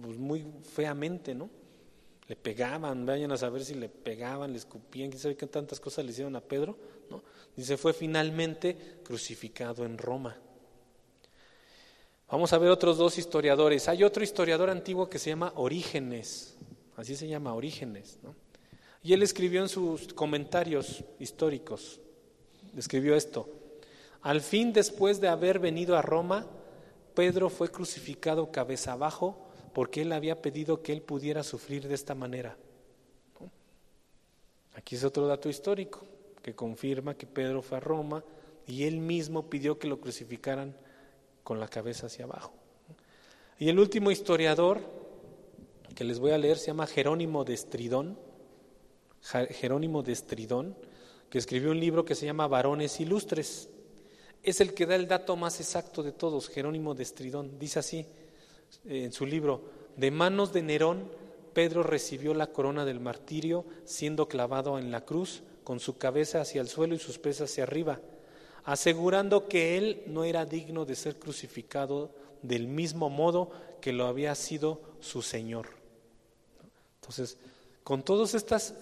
pues, muy feamente, ¿no? Le pegaban, vayan a saber si le pegaban, le escupían, quién sabe qué tantas cosas le hicieron a Pedro, ¿no? Dice, fue finalmente crucificado en Roma. Vamos a ver otros dos historiadores. Hay otro historiador antiguo que se llama Orígenes, así se llama Orígenes. ¿no? Y él escribió en sus comentarios históricos, escribió esto. Al fin, después de haber venido a Roma, Pedro fue crucificado cabeza abajo porque él había pedido que él pudiera sufrir de esta manera. Aquí es otro dato histórico que confirma que Pedro fue a Roma y él mismo pidió que lo crucificaran con la cabeza hacia abajo. Y el último historiador que les voy a leer se llama Jerónimo de Estridón, Jerónimo de Estridón, que escribió un libro que se llama Varones Ilustres. Es el que da el dato más exacto de todos, Jerónimo de Estridón. Dice así eh, en su libro, de manos de Nerón, Pedro recibió la corona del martirio siendo clavado en la cruz, con su cabeza hacia el suelo y sus pies hacia arriba, asegurando que él no era digno de ser crucificado del mismo modo que lo había sido su Señor. Entonces, con todos estos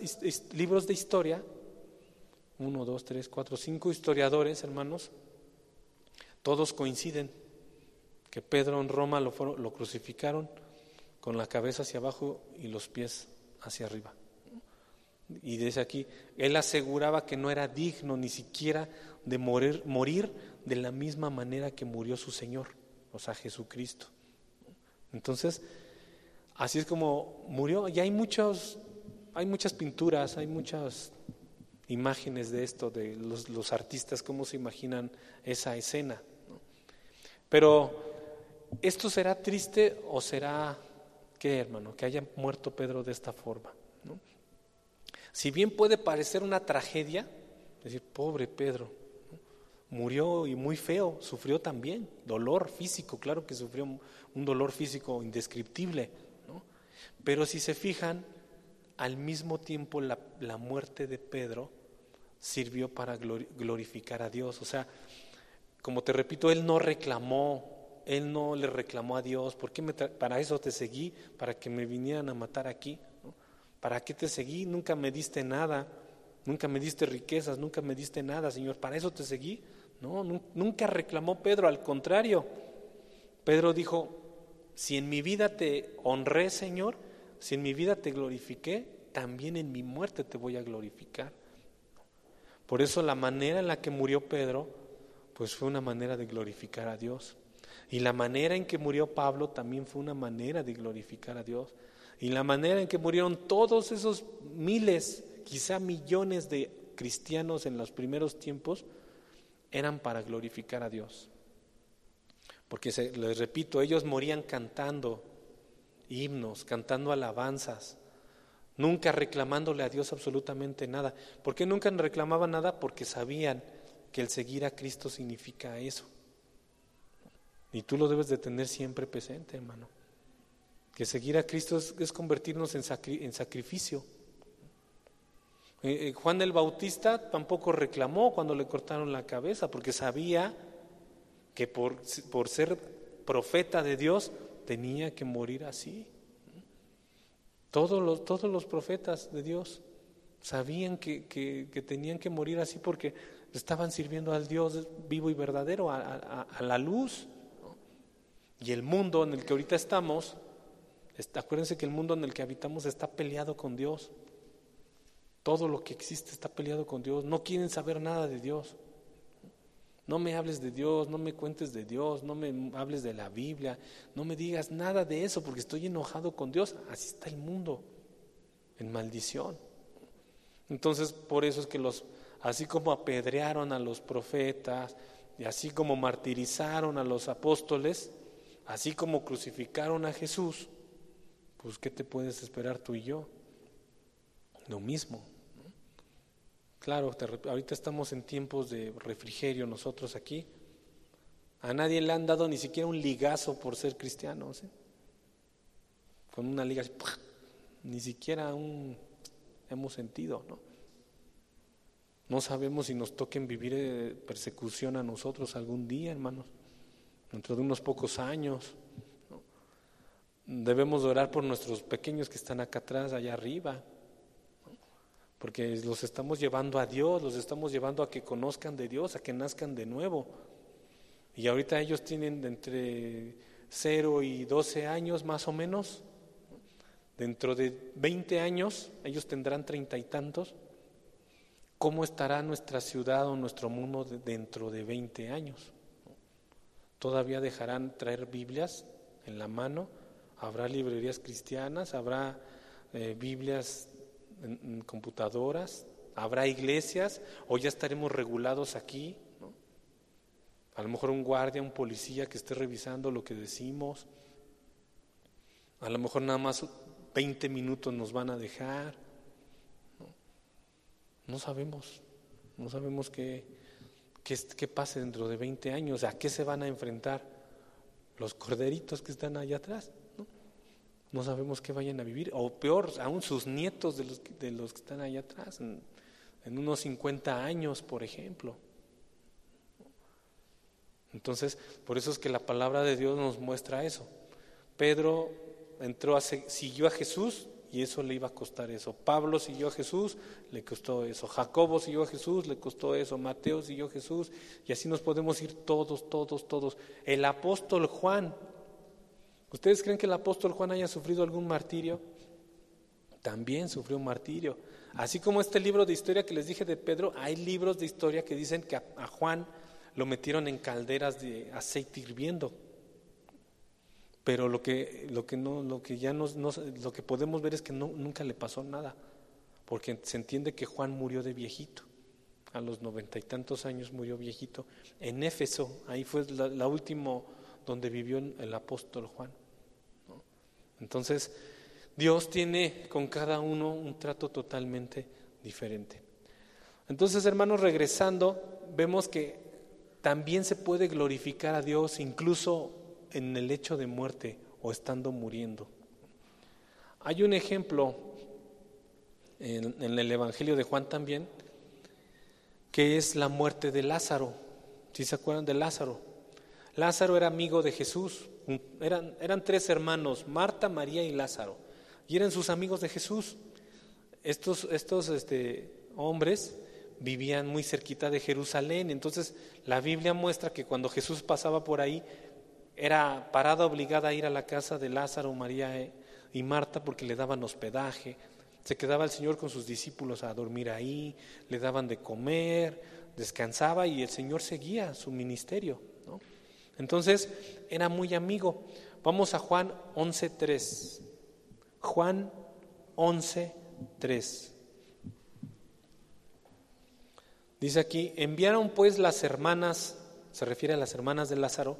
libros de historia, uno, dos, tres, cuatro, cinco historiadores, hermanos, todos coinciden que Pedro en Roma lo, lo crucificaron con la cabeza hacia abajo y los pies hacia arriba. Y desde aquí, él aseguraba que no era digno ni siquiera de morir, morir de la misma manera que murió su Señor, o sea, Jesucristo. Entonces, así es como murió. Y hay muchos, hay muchas pinturas, hay muchas imágenes de esto, de los, artistas, cómo se imaginan esa escena. Pero, ¿esto será triste o será qué, hermano? Que haya muerto Pedro de esta forma. Si bien puede parecer una tragedia, decir, pobre Pedro, murió y muy feo, sufrió también, dolor físico, claro que sufrió un dolor físico indescriptible, pero si se fijan, al mismo tiempo la, la muerte de Pedro sirvió para glorificar a Dios. O sea, como te repito, él no reclamó, él no le reclamó a Dios, ¿por qué me para eso te seguí? Para que me vinieran a matar aquí. ¿Para qué te seguí? Nunca me diste nada, nunca me diste riquezas, nunca me diste nada, Señor. ¿Para eso te seguí? No, nunca reclamó Pedro, al contrario. Pedro dijo, si en mi vida te honré, Señor, si en mi vida te glorifiqué, también en mi muerte te voy a glorificar. Por eso la manera en la que murió Pedro, pues fue una manera de glorificar a Dios. Y la manera en que murió Pablo también fue una manera de glorificar a Dios. Y la manera en que murieron todos esos miles, quizá millones de cristianos en los primeros tiempos, eran para glorificar a Dios. Porque les repito, ellos morían cantando himnos, cantando alabanzas, nunca reclamándole a Dios absolutamente nada. ¿Por qué nunca reclamaban nada? Porque sabían que el seguir a Cristo significa eso. Y tú lo debes de tener siempre presente, hermano. Que seguir a Cristo es, convertirnos en sacrificio. Eh, eh, Juan el Bautista tampoco reclamó cuando le cortaron la cabeza, porque sabía que por, por ser profeta de Dios tenía que morir así. Todos los, todos los profetas de Dios sabían que, que, tenían que morir así porque estaban sirviendo al Dios vivo y verdadero, a, la luz. Y el mundo en el que ahorita estamos, acuérdense que el mundo en el que habitamos está peleado con Dios. Todo lo que existe está peleado con Dios. No quieren saber nada de Dios. No me hables de Dios, no me cuentes de Dios, no me hables de la Biblia, no me digas nada de eso porque estoy enojado con Dios. Así está el mundo, en maldición. Entonces, por eso es que los, así como apedrearon a los profetas y así como martirizaron a los apóstoles, así como crucificaron a Jesús, pues ¿qué te puedes esperar tú y yo? Lo mismo. Claro, ahorita estamos en tiempos de refrigerio nosotros aquí. A nadie le han dado ni siquiera un ligazo por ser cristiano, Con una liga ni siquiera un hemos sentido, ¿no? No sabemos si nos toquen vivir eh, persecución a nosotros algún día, hermanos, dentro de unos pocos años. Debemos orar por nuestros pequeños que están acá atrás, allá arriba porque los estamos llevando a Dios, los estamos llevando a que conozcan de Dios, a que nazcan de nuevo. Y ahorita ellos tienen entre 0 y 12 años más o menos. Dentro de 20 años, ellos tendrán treinta y tantos. ¿Cómo estará nuestra ciudad o nuestro mundo dentro de 20 años? ¿Todavía dejarán traer Biblias en la mano? ¿Habrá librerías cristianas? ¿Habrá eh, Biblias en, computadoras, habrá iglesias o ya estaremos regulados aquí. A lo mejor un guardia, un policía que esté revisando lo que decimos. A lo mejor nada más 20 minutos nos van a dejar. No, sabemos, no sabemos qué, qué, qué pase dentro de 20 años, a qué se van a enfrentar los corderitos que están allá atrás. No sabemos qué vayan a vivir, o peor, aún sus nietos de los, de los que están allá atrás, en, unos 50 años, por ejemplo. Entonces, por eso es que la palabra de Dios nos muestra eso. Pedro entró siguió a Jesús y eso le iba a costar eso. Pablo siguió a Jesús, le costó eso. Jacobo siguió a Jesús, le costó eso. Mateo siguió a Jesús y así nos podemos ir todos, todos, todos. El apóstol Juan, ¿ustedes creen que el apóstol Juan haya sufrido algún martirio? También sufrió un martirio. Así como este libro de historia que les dije de Pedro, hay libros de historia que dicen que a Juan lo metieron en calderas de aceite hirviendo pero lo que, lo que, no, lo que ya nos, lo que podemos ver es que nunca le pasó nada, porque se entiende que Juan murió de viejito, a los noventa y tantos años murió viejito, en Éfeso, ahí fue la, última donde vivió el apóstol Juan. Entonces, Dios tiene con cada uno un trato totalmente diferente. Entonces, hermanos, regresando, vemos que también se puede glorificar a Dios incluso en el hecho de muerte o estando muriendo. Hay un ejemplo en, el Evangelio de Juan también, que es la muerte de Lázaro. Si se acuerdan de Lázaro? Lázaro era amigo de Jesús. Eran, eran tres hermanos, Marta, María y Lázaro. Y eran sus amigos de Jesús. Estos, estos este, hombres vivían muy cerquita de Jerusalén. Entonces la Biblia muestra que cuando Jesús pasaba por ahí, era parada obligada a ir a la casa de Lázaro, María eh, y Marta porque le daban hospedaje. Se quedaba el Señor con sus discípulos a dormir ahí, le daban de comer, descansaba y el Señor seguía su ministerio. Entonces era muy amigo. Vamos a Juan 11.3. Juan 11.3. Dice aquí, enviaron pues las hermanas, se refiere a las hermanas de Lázaro,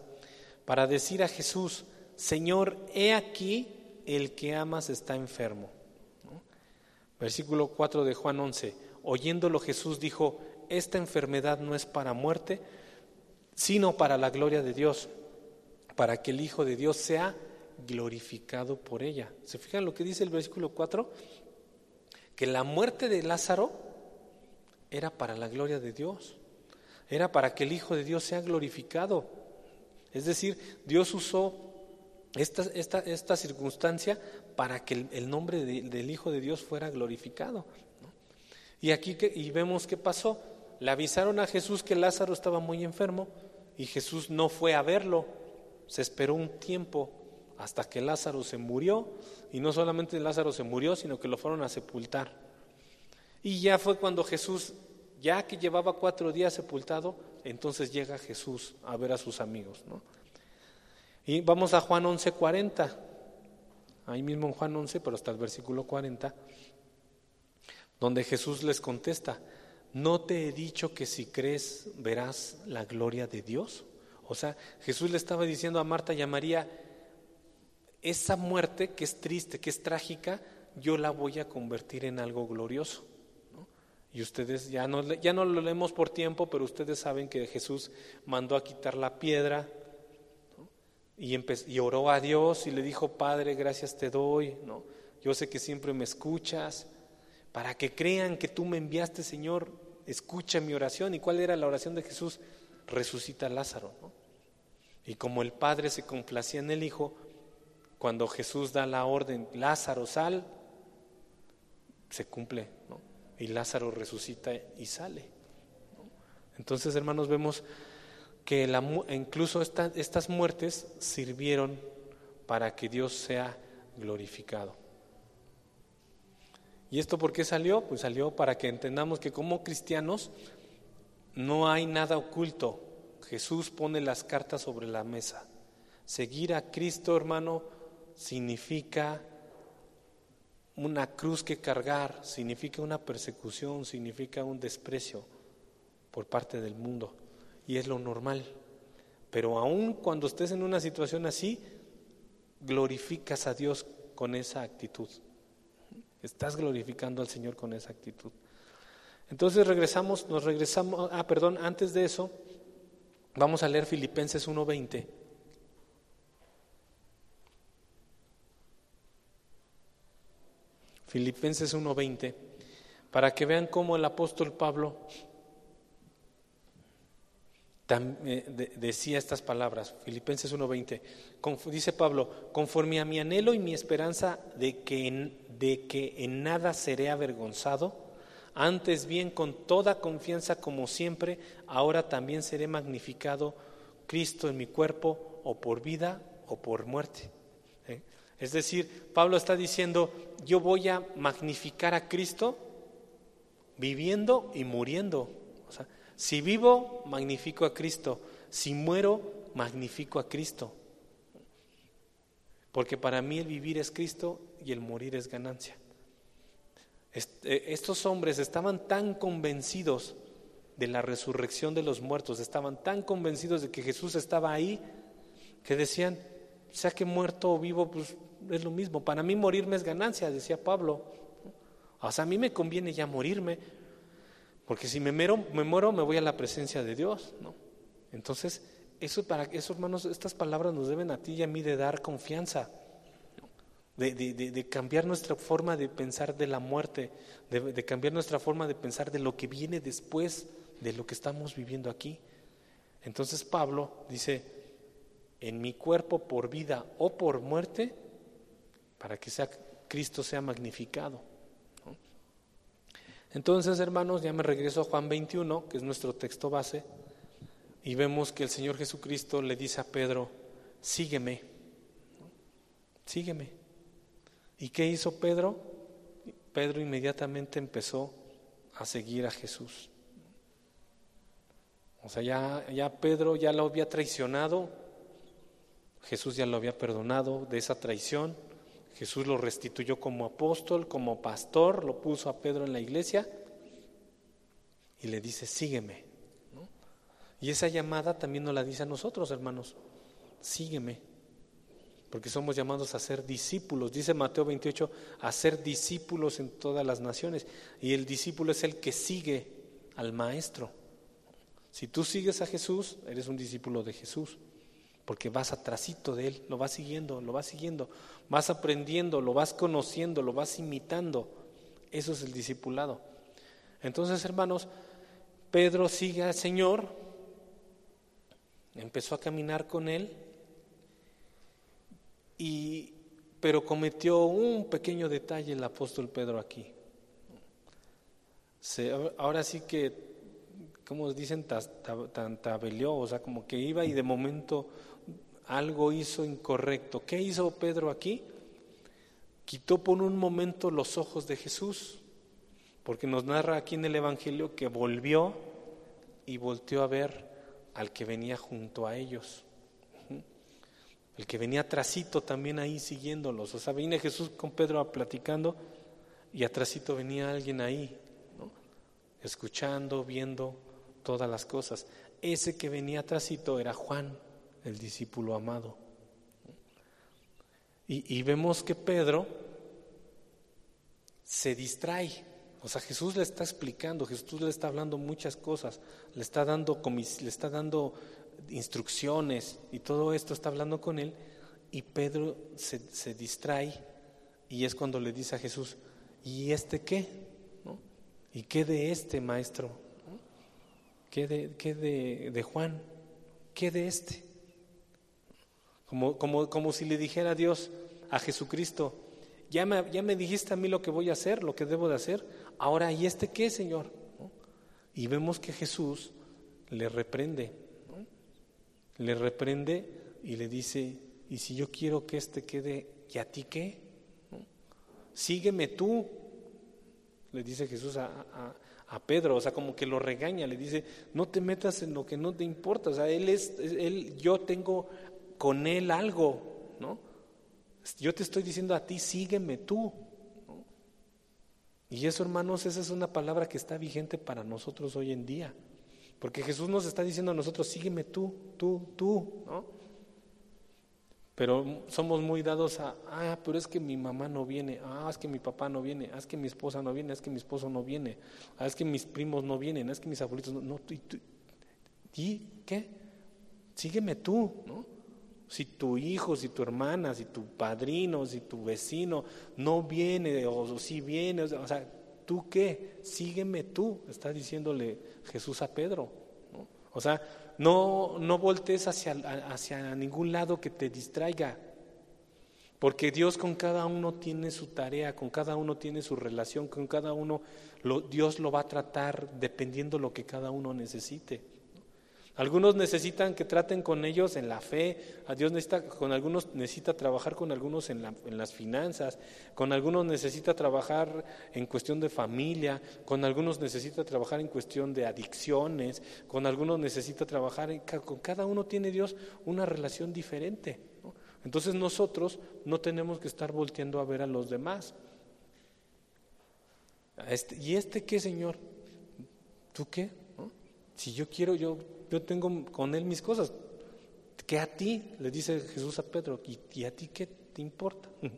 para decir a Jesús, Señor, he aquí el que amas está enfermo. Versículo 4 de Juan 11. Oyéndolo Jesús dijo, esta enfermedad no es para muerte, sino para la gloria de Dios, para que el Hijo de Dios sea glorificado por ella. ¿Se fijan lo que dice el versículo 4? Que la muerte de Lázaro era para la gloria de Dios, era para que el Hijo de Dios sea glorificado. Es decir, Dios usó esta, esta, circunstancia para que el, nombre del Hijo de Dios fuera glorificado. Y aquí que, y vemos qué pasó. Le avisaron a Jesús que Lázaro estaba muy enfermo y Jesús no fue a verlo. Se esperó un tiempo hasta que Lázaro se murió y no solamente Lázaro se murió, sino que lo fueron a sepultar. Y ya fue cuando Jesús, ya que llevaba cuatro días sepultado, entonces llega Jesús a ver a sus amigos. ¿no? Y vamos a Juan 11, 40. Ahí mismo en Juan 11, pero hasta el versículo 40, donde Jesús les contesta, ¿no te he dicho que si crees verás la gloria de Dios? O sea, Jesús le estaba diciendo a Marta y a María, esa muerte que es triste, que es trágica, yo la voy a convertir en algo glorioso. Y ustedes ya no, ya no lo leemos por tiempo, pero ustedes saben que Jesús mandó a quitar la piedra y, y, oró a Dios y le dijo, Padre, gracias te doy, ¿no? yo sé que siempre me escuchas, para que crean que tú me enviaste, Señor, escucha mi oración. ¿Y cuál era la oración de Jesús? Resucita a Lázaro. Y como el Padre se complacía en el Hijo, cuando Jesús da la orden, Lázaro, sal, se cumple. ¿no? y Lázaro resucita y sale. Entonces, hermanos, vemos que la, incluso estas muertes sirvieron para que Dios sea glorificado. ¿Y esto por qué salió? Pues salió para que entendamos que como cristianos no hay nada oculto. Jesús pone las cartas sobre la mesa. Seguir a Cristo, hermano, significa una cruz que cargar, significa una persecución, significa un desprecio por parte del mundo. Y es lo normal. Pero aun cuando estés en una situación así, glorificas a Dios con esa actitud. Estás glorificando al Señor con esa actitud. Entonces regresamos, nos regresamos, ah, perdón, antes de eso, vamos a leer Filipenses 1.20. Filipenses 1:20, para que vean cómo el apóstol Pablo decía estas palabras, Filipenses 1:20, dice Pablo, conforme a mi anhelo y mi esperanza de que, en, de que en nada seré avergonzado, antes bien con toda confianza como siempre, ahora también seré magnificado Cristo en mi cuerpo, o por vida o por muerte. ¿eh? Es decir, Pablo está diciendo, yo voy a magnificar a Cristo viviendo y muriendo. O sea, si vivo, magnifico a Cristo. Si muero, magnifico a Cristo. Porque para mí el vivir es Cristo y el morir es ganancia. Eh, estos hombres estaban tan convencidos de la resurrección de los muertos, estaban tan convencidos de que Jesús estaba ahí, que decían, sea que muerto o vivo, pues es lo mismo. Para mí morirme es ganancia, decía Pablo. O sea, a mí me conviene ya morirme, porque si me, muero, me muero, me voy a la presencia de Dios, ¿no? Entonces, eso para eso, hermanos, estas palabras nos deben a ti y a mí de dar confianza, de, de, cambiar nuestra forma de pensar de la muerte, de, cambiar nuestra forma de pensar de lo que viene después de lo que estamos viviendo aquí. Entonces Pablo dice, en mi cuerpo por vida o por muerte, para que sea, Cristo sea magnificado. Entonces, hermanos, ya me regreso a Juan 21, que es nuestro texto base, y vemos que el Señor Jesucristo le dice a Pedro, sígueme, sígueme. ¿Y qué hizo Pedro? Pedro inmediatamente empezó a seguir a Jesús. O sea, ya, ya Pedro ya lo había traicionado, Jesús ya lo había perdonado de esa traición Jesús lo restituyó como apóstol, como pastor, lo puso a Pedro en la iglesia y le dice, sígueme. Y esa llamada también nos la dice a nosotros, hermanos, sígueme, porque somos llamados a ser discípulos. Dice Mateo 28, a ser discípulos en todas las naciones. Y el discípulo es el que sigue al maestro. Si tú sigues a Jesús, eres un discípulo de Jesús porque vas atrasito de Él, lo vas siguiendo, lo vas siguiendo, vas aprendiendo, lo vas conociendo, lo vas imitando. Eso es el discipulado. Entonces, hermanos, Pedro sigue al Señor, empezó a caminar con Él, y, pero cometió un pequeño detalle el apóstol Pedro aquí. ahora sí que, como dicen, tan tabelió, o sea, como que iba y de momento algo hizo incorrecto. ¿Qué hizo Pedro aquí? Quitó por un momento los ojos de Jesús, porque nos narra aquí en el Evangelio que volvió y volteó a ver al que venía junto a ellos. El que venía atrasito también ahí siguiéndolos. O sea, viene Jesús con Pedro platicando y atrasito venía alguien ahí, escuchando, viendo todas las cosas. Ese que venía atrasito era Juan el discípulo amado. Y, vemos que Pedro se distrae. O sea, Jesús le está explicando, Jesús le está hablando muchas cosas, le está dando, le está dando instrucciones y todo esto está hablando con él. Y Pedro se, se distrae y es cuando le dice a Jesús, ¿y este qué? ¿Y qué de este maestro? ¿Qué de, qué de, de Juan? ¿Qué de este? Como, como, como si le dijera a Dios, a Jesucristo, ya me, ya me dijiste a mí lo que voy a hacer, lo que debo de hacer, ahora, ¿y este qué, Señor? Y vemos que Jesús le reprende, le reprende y le dice, y si yo quiero que este quede, ¿y a ti qué? Sígueme tú, le dice Jesús a, a, a, Pedro, o sea, como que lo regaña, le dice, no te metas en lo que no te importa, o sea, él es, él, yo tengo con él algo, ¿no? Yo te estoy diciendo a ti, sígueme tú. Y eso, hermanos, esa es una palabra que está vigente para nosotros hoy en día. Porque Jesús nos está diciendo a nosotros, sígueme tú, tú, tú, ¿no? Pero somos muy dados a, ah, pero es que mi mamá no viene, ah, es que mi papá no viene, ah, es que mi esposa no viene, es que mi esposo no viene, ah, es que mis primos no vienen, es que mis abuelitos no, no ¿y, ¿y qué? Sígueme tú, ¿no? Si tu hijo, si tu hermana, si tu padrino, si tu vecino no viene o si viene, o sea, ¿tú qué? Sígueme tú, está diciéndole Jesús a Pedro. O sea, no, no voltees hacia, hacia ningún lado que te distraiga. Porque Dios con cada uno tiene su tarea, con cada uno tiene su relación, con cada uno lo, Dios lo va a tratar dependiendo lo que cada uno necesite. Algunos necesitan que traten con ellos en la fe, a Dios necesita, con algunos necesita trabajar con algunos en, en, las finanzas, con algunos necesita trabajar en cuestión de familia, con algunos necesita trabajar en cuestión de adicciones, con algunos necesita trabajar, en, con cada uno tiene Dios una relación diferente. Entonces nosotros no tenemos que estar volteando a ver a los demás. Este, ¿Y este qué, Señor? ¿Tú qué? Si yo quiero, yo yo tengo con él mis cosas. Que a ti, le dice Jesús a Pedro, ¿y, a ti qué te importa?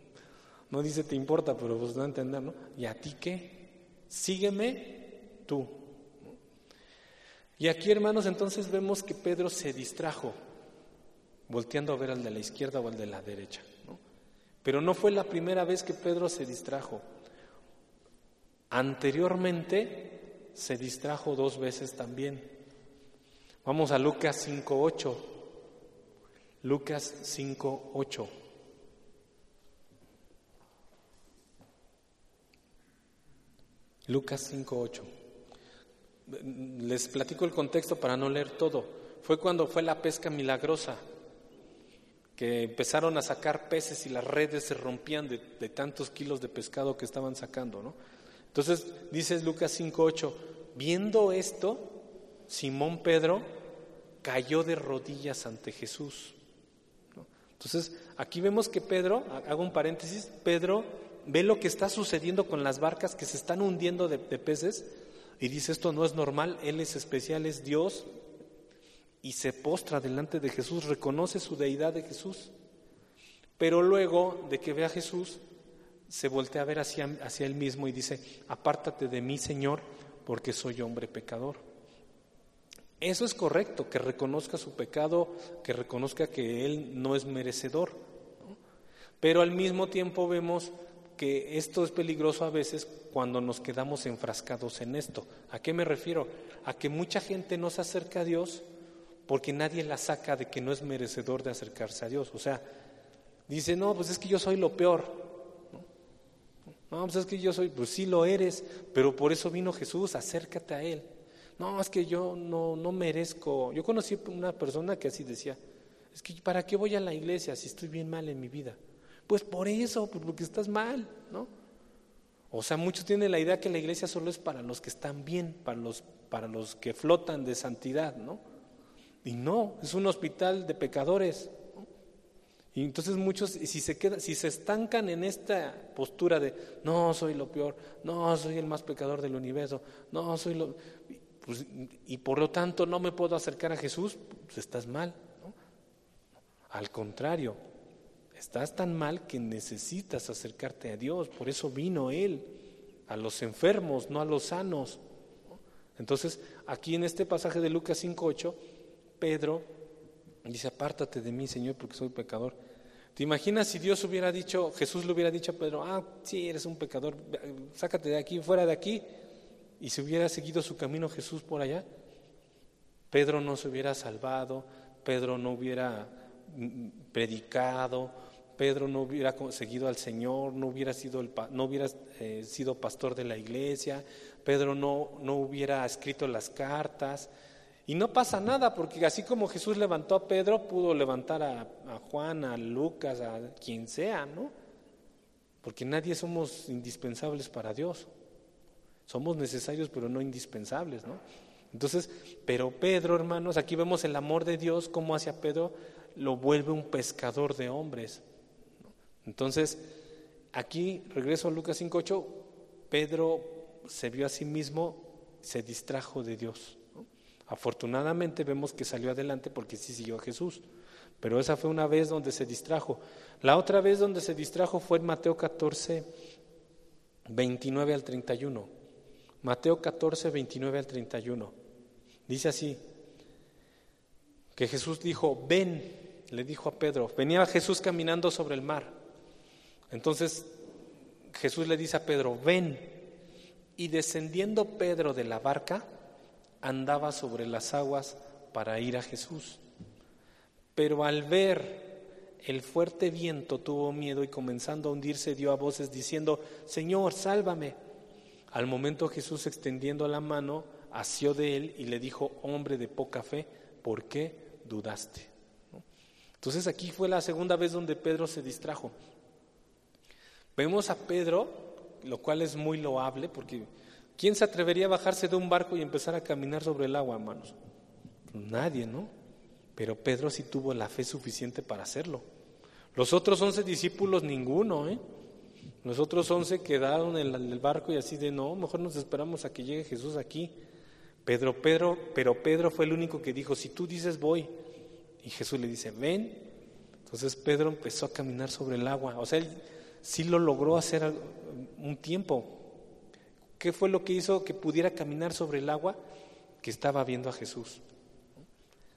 No dice te importa, pero vos no entender, ¿no? ¿Y a ti qué? Sígueme tú. Y aquí, hermanos, entonces vemos que Pedro se distrajo, volteando a ver al de la izquierda o al de la derecha. Pero no fue la primera vez que Pedro se distrajo. Anteriormente se distrajo dos veces también. Vamos a Lucas 5.8. Lucas 5.8. Lucas 5.8. Les platico el contexto para no leer todo. Fue cuando fue la pesca milagrosa, que empezaron a sacar peces y las redes se rompían de, de tantos kilos de pescado que estaban sacando. ¿no? Entonces dice Lucas 5.8, viendo esto, Simón Pedro cayó de rodillas ante Jesús. Entonces, aquí vemos que Pedro, hago un paréntesis, Pedro ve lo que está sucediendo con las barcas que se están hundiendo de, peces y dice, esto no es normal, Él es especial, es Dios, y se postra delante de Jesús, reconoce su deidad de Jesús. Pero luego de que ve a Jesús, se voltea a ver hacia, hacia él mismo y dice, apártate de mí, Señor, porque soy hombre pecador. Eso es correcto, que reconozca su pecado, que reconozca que él no es merecedor. Pero al mismo tiempo vemos que esto es peligroso a veces cuando nos quedamos enfrascados en esto. ¿A qué me refiero? A que mucha gente no se acerca a Dios porque nadie la saca de que no es merecedor de acercarse a Dios. O sea, dice, no, pues es que yo soy lo peor. No, pues es que yo soy, pues sí lo eres, pero por eso vino Jesús, acércate a Él. No, es que yo no, no merezco. Yo conocí una persona que así decía, es que ¿para qué voy a la iglesia si estoy bien mal en mi vida? Pues por eso, porque estás mal, ¿no? O sea, muchos tienen la idea que la iglesia solo es para los que están bien, para los, para los que flotan de santidad, ¿no? Y no, es un hospital de pecadores. Y entonces muchos, si se, queda, si se estancan en esta postura de, no, soy lo peor, no, soy el más pecador del universo, no, soy lo... Pues, y por lo tanto no me puedo acercar a Jesús, pues estás mal. Al contrario, estás tan mal que necesitas acercarte a Dios, por eso vino Él, a los enfermos, no a los sanos. Entonces, aquí en este pasaje de Lucas 5.8, Pedro dice, apártate de mí, Señor, porque soy pecador. ¿Te imaginas si Dios hubiera dicho, Jesús le hubiera dicho a Pedro, ah, sí, eres un pecador, sácate de aquí, fuera de aquí? Y si hubiera seguido su camino Jesús por allá, Pedro no se hubiera salvado, Pedro no hubiera mm, predicado, Pedro no hubiera seguido al Señor, no hubiera sido, el, no hubiera, eh, sido pastor de la iglesia, Pedro no, no hubiera escrito las cartas. Y no pasa nada, porque así como Jesús levantó a Pedro, pudo levantar a, a Juan, a Lucas, a quien sea, ¿no? Porque nadie somos indispensables para Dios. Somos necesarios pero no indispensables, ¿no? Entonces, pero Pedro, hermanos, aquí vemos el amor de Dios, como hacia Pedro lo vuelve un pescador de hombres. Entonces, aquí regreso a Lucas 5.8, Pedro se vio a sí mismo, se distrajo de Dios. Afortunadamente vemos que salió adelante porque sí siguió a Jesús, pero esa fue una vez donde se distrajo. La otra vez donde se distrajo fue en Mateo 14, 29 al 31. Mateo 14, 29 al 31. Dice así, que Jesús dijo, ven. le dijo a Pedro, venía Jesús caminando sobre el mar. Entonces Jesús le dice a Pedro, ven. Y descendiendo Pedro de la barca, andaba sobre las aguas para ir a Jesús. Pero al ver el fuerte viento tuvo miedo y comenzando a hundirse dio a voces diciendo, Señor, sálvame. Al momento Jesús extendiendo la mano, asió de él y le dijo, hombre de poca fe, ¿por qué dudaste? Entonces aquí fue la segunda vez donde Pedro se distrajo. Vemos a Pedro, lo cual es muy loable, porque ¿quién se atrevería a bajarse de un barco y empezar a caminar sobre el agua, hermanos? Nadie, ¿no? Pero Pedro sí tuvo la fe suficiente para hacerlo. Los otros once discípulos, ninguno, ¿eh? Los otros once quedaron en el barco y así de, no, mejor nos esperamos a que llegue Jesús aquí. Pedro, Pedro, pero Pedro fue el único que dijo, si tú dices voy, y Jesús le dice, ven. Entonces Pedro empezó a caminar sobre el agua. O sea, él sí lo logró hacer un tiempo. ¿Qué fue lo que hizo que pudiera caminar sobre el agua? Que estaba viendo a Jesús.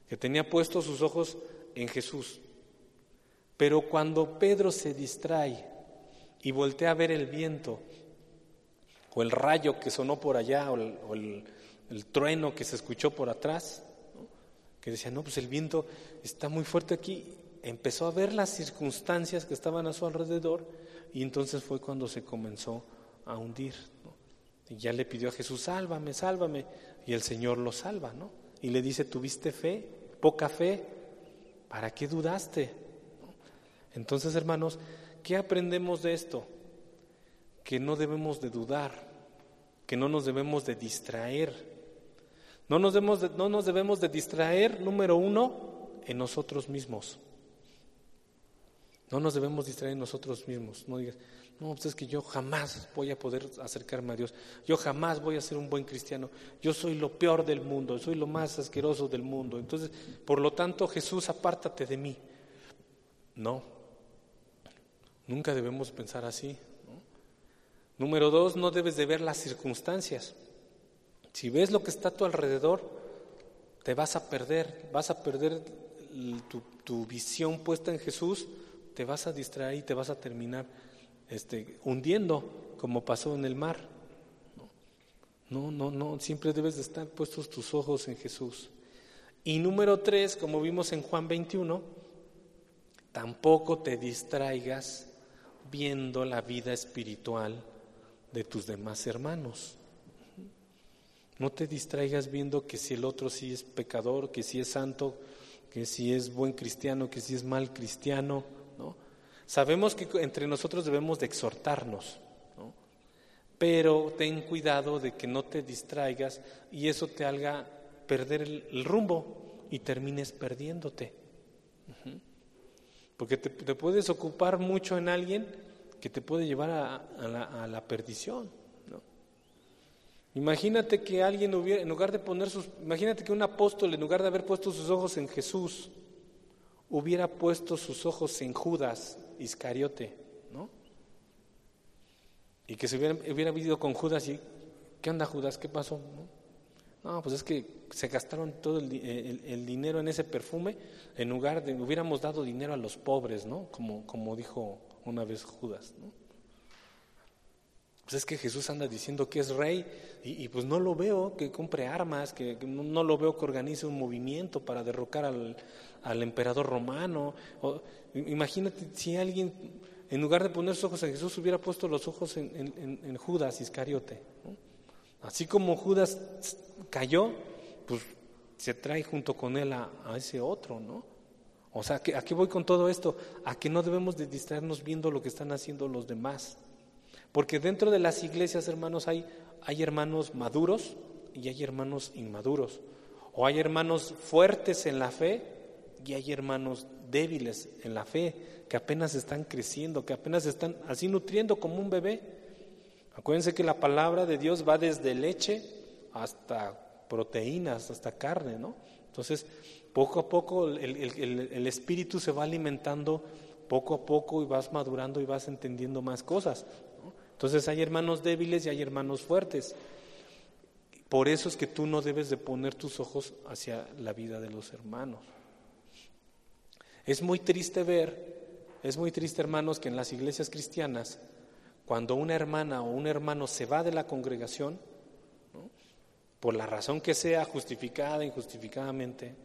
Que tenía puestos sus ojos en Jesús. Pero cuando Pedro se distrae y voltea a ver el viento, o el rayo que sonó por allá, o el, el trueno que se escuchó por atrás, que decía, no, pues el viento está muy fuerte aquí, empezó a ver las circunstancias que estaban a su alrededor y entonces fue cuando se comenzó a hundir. Y ya le pidió a Jesús, sálvame, sálvame, y el Señor lo salva, ¿no? Y le dice, ¿tuviste fe? Poca fe, ¿para qué dudaste? Entonces, hermanos, ¿qué aprendemos de esto? Que no debemos de dudar, que no nos debemos de distraer, no nos, debemos de, no nos debemos de distraer, número uno, en nosotros mismos. No nos debemos distraer en nosotros mismos. No digas, no, pues es que yo jamás voy a poder acercarme a Dios. Yo jamás voy a ser un buen cristiano. Yo soy lo peor del mundo, soy lo más asqueroso del mundo. Entonces, por lo tanto, Jesús, apártate de mí. No, nunca debemos pensar así. Número dos, no debes de ver las circunstancias. Si ves lo que está a tu alrededor, te vas a perder, vas a perder tu, visión puesta en Jesús, te vas a distraer y te vas a terminar este, hundiendo, como pasó en el mar. No, no, no, siempre debes de estar puestos tus ojos en Jesús. Y número tres, como vimos en Juan 21, tampoco te distraigas viendo la vida espiritual de tus demás hermanos. No te distraigas viendo que si el otro sí es pecador, que si es santo, que si es buen cristiano, que si es mal cristiano, ¿no? Sabemos que entre nosotros debemos de exhortarnos, ¿no? Pero ten cuidado de que no te distraigas y eso te haga perder el, rumbo y termines perdiéndote. Porque te, puedes ocupar mucho en alguien que te puede llevar a la perdición. Imagínate que alguien hubiera, en lugar de poner sus, imagínate que un apóstol, en lugar de haber puesto sus ojos en Jesús, hubiera puesto sus ojos en Judas Iscariote, ¿no? Y que se hubiera, hubiera vivido con Judas y, ¿qué onda Judas? ¿Qué pasó? No, pues es que se gastaron todo el, el, dinero en ese perfume, en lugar de, hubiéramos dado dinero a los pobres, ¿no? Como, como dijo una vez Judas, ¿no? Pues es que Jesús anda diciendo que es rey y, pues no lo veo que compre armas, que, no, lo veo que organice un movimiento para derrocar al, emperador romano. imagínate si alguien, en lugar de poner sus ojos en Jesús, hubiera puesto los ojos en, Judas Iscariote. Así como Judas cayó, pues se trae junto con él a, ese otro, ¿no? O sea, ¿a qué voy con todo esto? A que no debemos de distraernos viendo lo que están haciendo los demás. Porque dentro de las iglesias, hermanos, hay, hay hermanos maduros y hay hermanos inmaduros. O hay hermanos fuertes en la fe y hay hermanos débiles en la fe, que apenas están creciendo, que apenas están así nutriendo como un bebé. Acuérdense que la palabra de Dios va desde leche hasta proteínas, hasta carne, ¿no? Entonces, poco a poco el, el espíritu se va alimentando poco a poco y vas madurando y vas entendiendo más cosas. Entonces hay hermanos débiles y hay hermanos fuertes. Por eso es que tú no debes de poner tus ojos hacia la vida de los hermanos. Es muy triste ver, es muy triste hermanos, que en las iglesias cristianas, cuando una hermana o un hermano se va de la congregación, por la razón que sea, justificada, injustificadamente,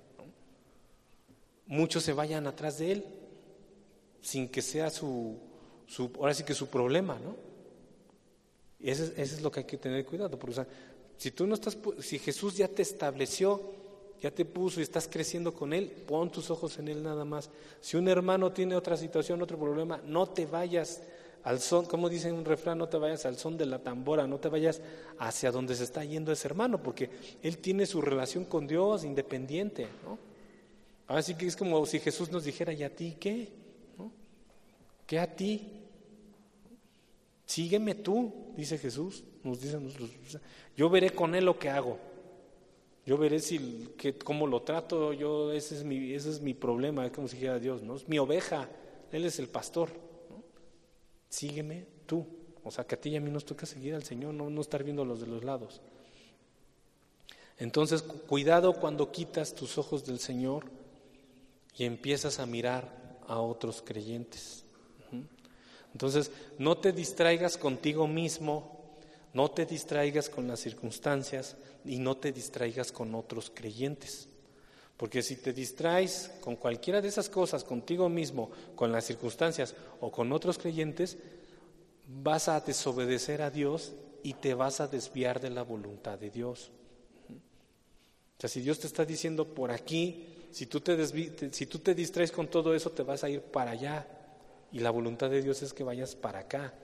muchos se vayan atrás de él, sin que sea su, su ahora sí que su problema, ¿no? Y eso, es lo que hay que tener cuidado, porque si tú no estás, si Jesús ya te estableció, ya te puso y estás creciendo con Él, pon tus ojos en Él nada más. Si un hermano tiene otra situación, otro problema, no te vayas al son, como dice un refrán, no te vayas al son de la tambora, no te vayas hacia donde se está yendo ese hermano, porque Él tiene su relación con Dios independiente, ¿no? Así que es como si Jesús nos dijera, ¿y a ti qué? ¿Qué a ti? Sígueme tú, dice Jesús, nos dice yo veré con él lo que hago. Yo veré si que, cómo lo trato, yo ese es mi ese es mi problema, es como si dijera Dios, ¿no? Es mi oveja, él es el pastor. Sígueme tú. O sea, que a ti y a mí nos toca seguir al Señor, no, no estar viendo los de los lados. Entonces, cuidado cuando quitas tus ojos del Señor y empiezas a mirar a otros creyentes. Entonces, no te distraigas contigo mismo, no te distraigas con las circunstancias y no te distraigas con otros creyentes. Porque si te distraes con cualquiera de esas cosas, contigo mismo, con las circunstancias o con otros creyentes, vas a desobedecer a Dios y te vas a desviar de la voluntad de Dios. O sea, si Dios te está diciendo por aquí, si tú te, distraes con todo eso, te vas a ir para allá. Y la voluntad de Dios es que vayas para acá.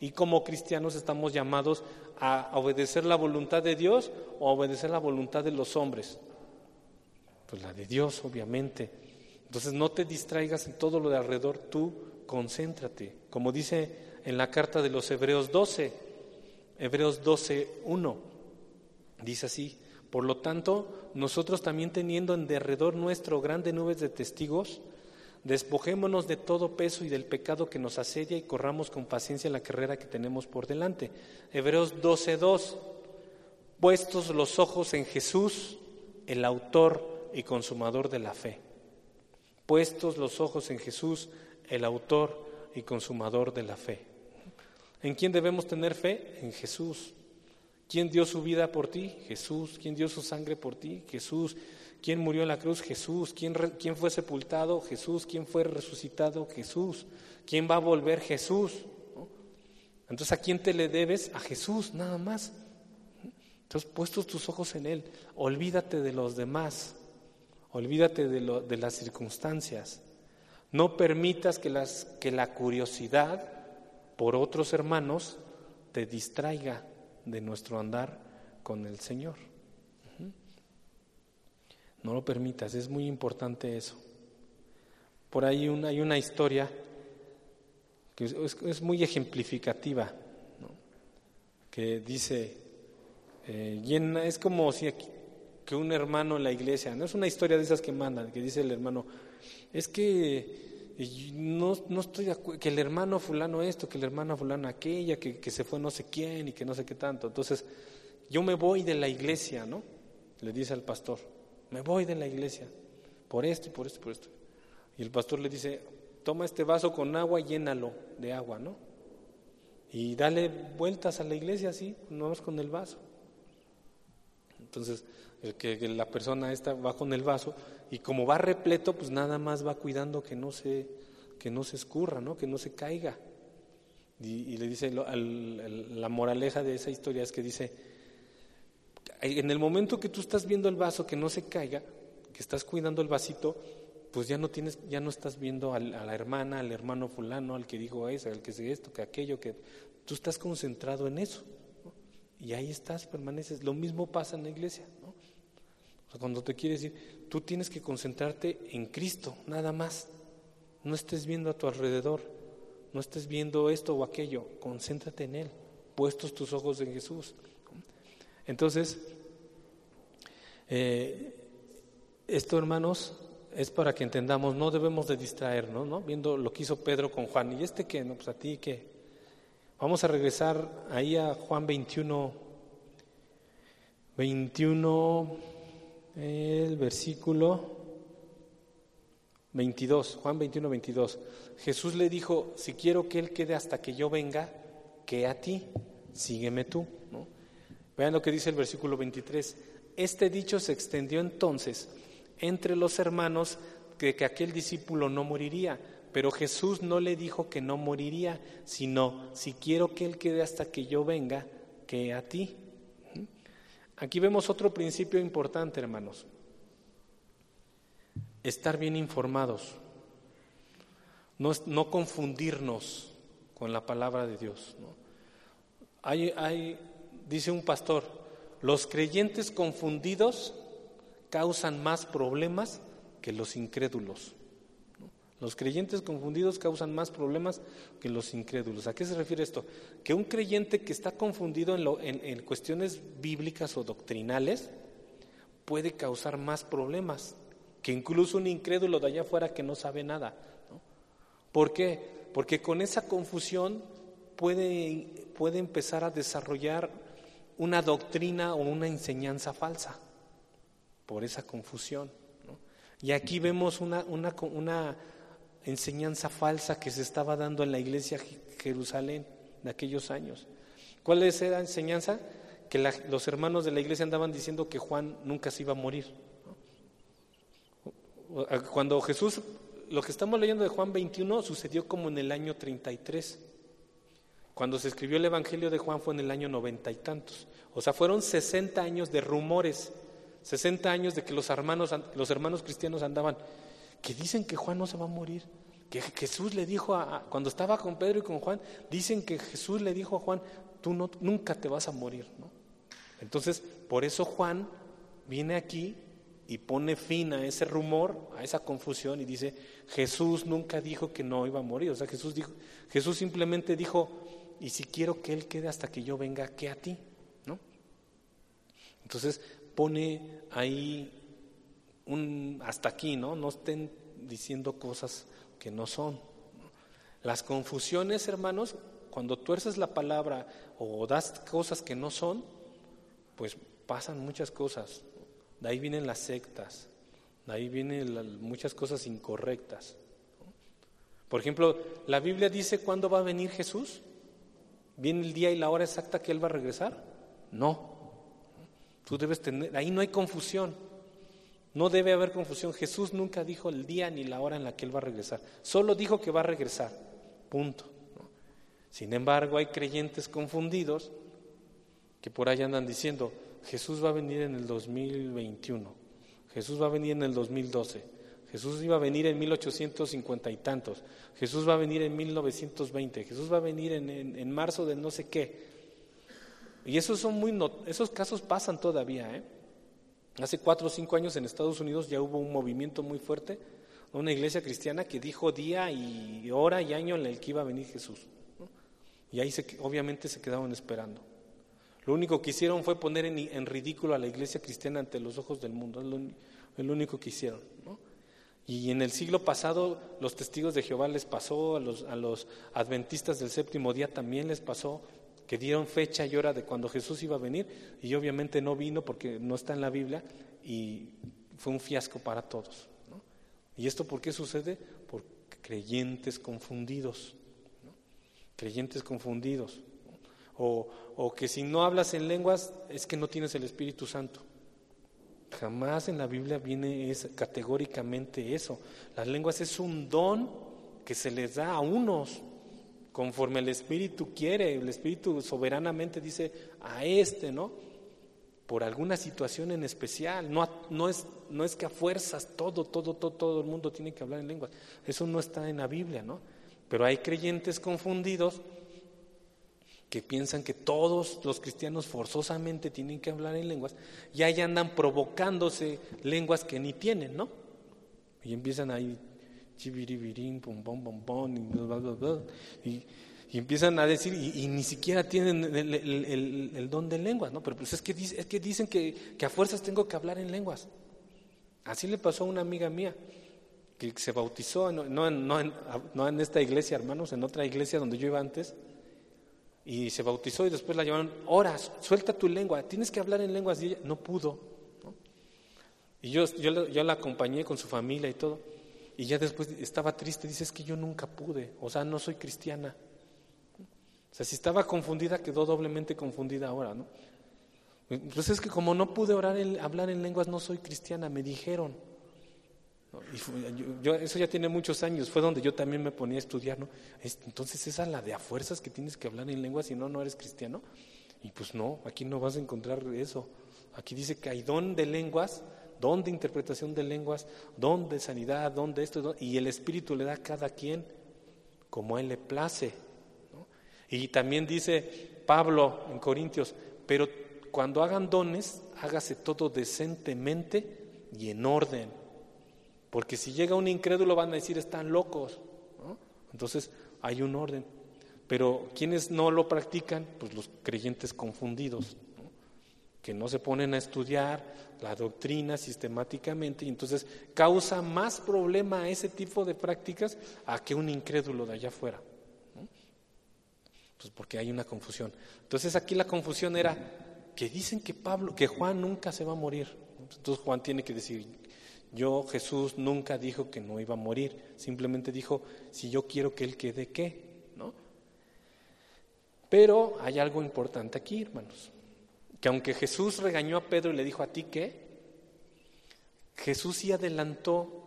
Y como cristianos estamos llamados a obedecer la voluntad de Dios o a obedecer la voluntad de los hombres. Pues la de Dios, obviamente. Entonces no te distraigas en todo lo de alrededor, tú concéntrate. Como dice en la carta de los Hebreos 12, Hebreos 12, 1, dice así, por lo tanto, nosotros también teniendo en derredor nuestro grandes nubes de testigos, Despojémonos de todo peso y del pecado que nos asedia y corramos con paciencia la carrera que tenemos por delante. Hebreos 12:2. Puestos los ojos en Jesús, el autor y consumador de la fe. Puestos los ojos en Jesús, el autor y consumador de la fe. ¿En quién debemos tener fe? En Jesús. ¿Quién dio su vida por ti? Jesús. ¿Quién dio su sangre por ti? Jesús. ¿Quién murió en la cruz? Jesús. ¿Quién, ¿Quién, fue sepultado? Jesús. ¿Quién fue resucitado? Jesús. ¿Quién va a volver? Jesús. Entonces, ¿a quién te le debes? A Jesús, nada más. Entonces, puestos tus ojos en Él, olvídate de los demás, olvídate de, las circunstancias. No permitas que, la curiosidad por otros hermanos te distraiga de nuestro andar con el Señor. No lo permitas, es muy importante eso. Por ahí hay una historia que es, muy ejemplificativa, que dice, eh, es como si que un hermano en la iglesia, no es una historia de esas que mandan, que dice el hermano, es que no, no estoy de acuerdo, que el hermano fulano esto, que el hermano fulano aquella, que, que se fue no sé quién y que no sé qué tanto. Entonces, yo me voy de la iglesia, ¿no? Le dice al pastor. Me voy de la iglesia por esto y por esto y por esto. Y el pastor le dice, toma este vaso con agua y llénalo de agua, ¿no? Y dale vueltas a la iglesia así, no con el vaso. Entonces, el que, la persona esta va con el vaso y como va repleto, pues nada más va cuidando que no se, que no se escurra, ¿no? Que no se caiga. Y, le dice, la moraleja de esa historia es que dice, en el momento que tú estás viendo el vaso que no se caiga, que estás cuidando el vasito, pues ya no tienes, ya no estás viendo a la hermana, al hermano fulano, al que dijo eso, al que sé esto, que aquello, que tú estás concentrado en eso. Y ahí estás, permaneces. Lo mismo pasa en la iglesia. Cuando te quieres decir, tú tienes que concentrarte en Cristo, nada más. No estés viendo a tu alrededor, no estés viendo esto o aquello, concéntrate en Él, puestos tus ojos en Jesús. Entonces, eh, esto, hermanos, es para que entendamos, no debemos de distraernos, ¿no? Viendo lo que hizo Pedro con Juan. ¿Y este qué? No, pues a ti qué. Vamos a regresar ahí a Juan 21, 21, el versículo 22, Juan 21, 22. Jesús le dijo, si quiero que Él quede hasta que yo venga, que a ti, sígueme tú. ¿no? Vean lo que dice el versículo 23. Este dicho se extendió entonces entre los hermanos de que aquel discípulo no moriría, pero Jesús no le dijo que no moriría, sino, si quiero que Él quede hasta que yo venga, que a ti. Aquí vemos otro principio importante, hermanos. Estar bien informados, no, no confundirnos con la palabra de Dios. Hay, hay, dice un pastor, los creyentes confundidos causan más problemas que los incrédulos. Los creyentes confundidos causan más problemas que los incrédulos. ¿A qué se refiere esto? Que un creyente que está confundido en, cuestiones bíblicas o doctrinales puede causar más problemas que incluso un incrédulo de allá afuera que no sabe nada. ¿Por qué? Porque con esa confusión puede, puede empezar a desarrollar una doctrina o una enseñanza falsa por esa confusión. Y aquí vemos una, una, una enseñanza falsa que se estaba dando en la iglesia Jerusalén de aquellos años. ¿Cuál es esa enseñanza? Que los hermanos de la iglesia andaban diciendo que Juan nunca se iba a morir. Cuando Jesús, lo que estamos leyendo de Juan 21 sucedió como en el año 33. Cuando se escribió el Evangelio de Juan fue en el año noventa y tantos. O sea, fueron 60 años de rumores, 60 años de que los hermanos, los hermanos cristianos andaban que dicen que Juan no se va a morir. Que Jesús le dijo a, cuando estaba con Pedro y con Juan, dicen que Jesús le dijo a Juan, tú no, nunca te vas a morir. ¿no? Entonces, por eso Juan viene aquí y pone fin a ese rumor, a esa confusión y dice, Jesús nunca dijo que no iba a morir. O sea, Jesús, dijo, Jesús simplemente dijo, y si quiero que Él quede hasta que yo venga, ¿qué a ti? ¿no? Entonces pone ahí un hasta aquí, ¿no? No estén diciendo cosas que no son. Las confusiones, hermanos, cuando tuerces la palabra o das cosas que no son, pues pasan muchas cosas. De ahí vienen las sectas, de ahí vienen muchas cosas incorrectas. Por ejemplo, la Biblia dice cuándo va a venir Jesús. ¿Viene el día y la hora exacta que Él va a regresar? No. Tú debes tener, ahí no hay confusión. No debe haber confusión. Jesús nunca dijo el día ni la hora en la que Él va a regresar. Solo dijo que va a regresar. Punto. Sin embargo, hay creyentes confundidos que por ahí andan diciendo, Jesús va a venir en el 2021, Jesús va a venir en el 2012, Jesús iba a venir en 1850 y tantos, Jesús va a venir en 1920, Jesús va a venir en, marzo de no sé qué. Y esos son muy esos casos pasan todavía, ¿eh? Hace cuatro o cinco años en Estados Unidos ya hubo un movimiento muy fuerte, una iglesia cristiana que dijo día y hora y año en el que iba a venir Jesús. Y ahí se, obviamente se quedaban esperando. Lo único que hicieron fue poner en, ridículo a la iglesia cristiana ante los ojos del mundo. Es lo, único que hicieron. Y en el siglo pasado los testigos de Jehová les pasó, a los adventistas del séptimo día también les pasó, que dieron fecha y hora de cuando Jesús iba a venir y obviamente no vino porque no está en la Biblia y fue un fiasco para todos. ¿Y esto por qué sucede? Por creyentes confundidos, creyentes confundidos. O, o que si no hablas en lenguas es que no tienes el Espíritu Santo. Jamás en la Biblia viene es, categóricamente eso. Las lenguas es un don que se les da a unos, conforme el Espíritu quiere, el Espíritu soberanamente dice a este, ¿no? Por alguna situación en especial, no, no, es, no es que a fuerzas todo, todo, todo, todo el mundo tiene que hablar en lenguas, eso no está en la Biblia, ¿no? Pero hay creyentes confundidos que piensan que todos los cristianos forzosamente tienen que hablar en lenguas y ahí andan provocándose lenguas que ni tienen, ¿no? Y empiezan ahí chiviribirín, pum, pum, pum, pum, y, bla, bla, bla, y, empiezan a decir, y, ni siquiera tienen el, don de lenguas, ¿no? Pero pues es que, es que dicen que, que, a fuerzas tengo que hablar en lenguas. Así le pasó a una amiga mía, que se bautizó, no, no, no, en, no en esta iglesia, hermanos, en otra iglesia donde yo iba antes, y se bautizó y después la llamaron, horas, suelta tu lengua, tienes que hablar en lenguas, y ella no pudo. Y yo, yo, yo la acompañé con su familia y todo. Y ya después estaba triste, dice, es que yo nunca pude, o sea, no soy cristiana. O sea, si estaba confundida, quedó doblemente confundida ahora, ¿no? Pues es que como no pude orar hablar en lenguas, no soy cristiana, me dijeron. yo, eso ya tiene muchos años, fue donde yo también me ponía a estudiar, ¿no? Entonces esa es la de a fuerzas que tienes que hablar en lenguas, si no, no eres cristiano. Y pues no, aquí no vas a encontrar eso. Aquí dice que hay don de lenguas, don de interpretación de lenguas, don de sanidad, don de esto, y el Espíritu le da a cada quien como a él le place. Y también dice Pablo en Corintios, pero cuando hagan dones, hágase todo decentemente y en orden. Porque si llega un incrédulo van a decir están locos. Entonces hay un orden. Pero quienes no lo practican, pues los creyentes confundidos, que no se ponen a estudiar la doctrina sistemáticamente y entonces causa más problema a ese tipo de prácticas a que un incrédulo de allá afuera. Pues porque hay una confusión. Entonces aquí la confusión era que dicen que Pablo, que Juan nunca se va a morir. Entonces Juan tiene que decir, yo Jesús nunca dijo que no iba a morir, simplemente dijo, si yo quiero que él quede qué, ¿no? Pero hay algo importante aquí, hermanos, que aunque Jesús regañó a Pedro y le dijo a ti qué, Jesús sí adelantó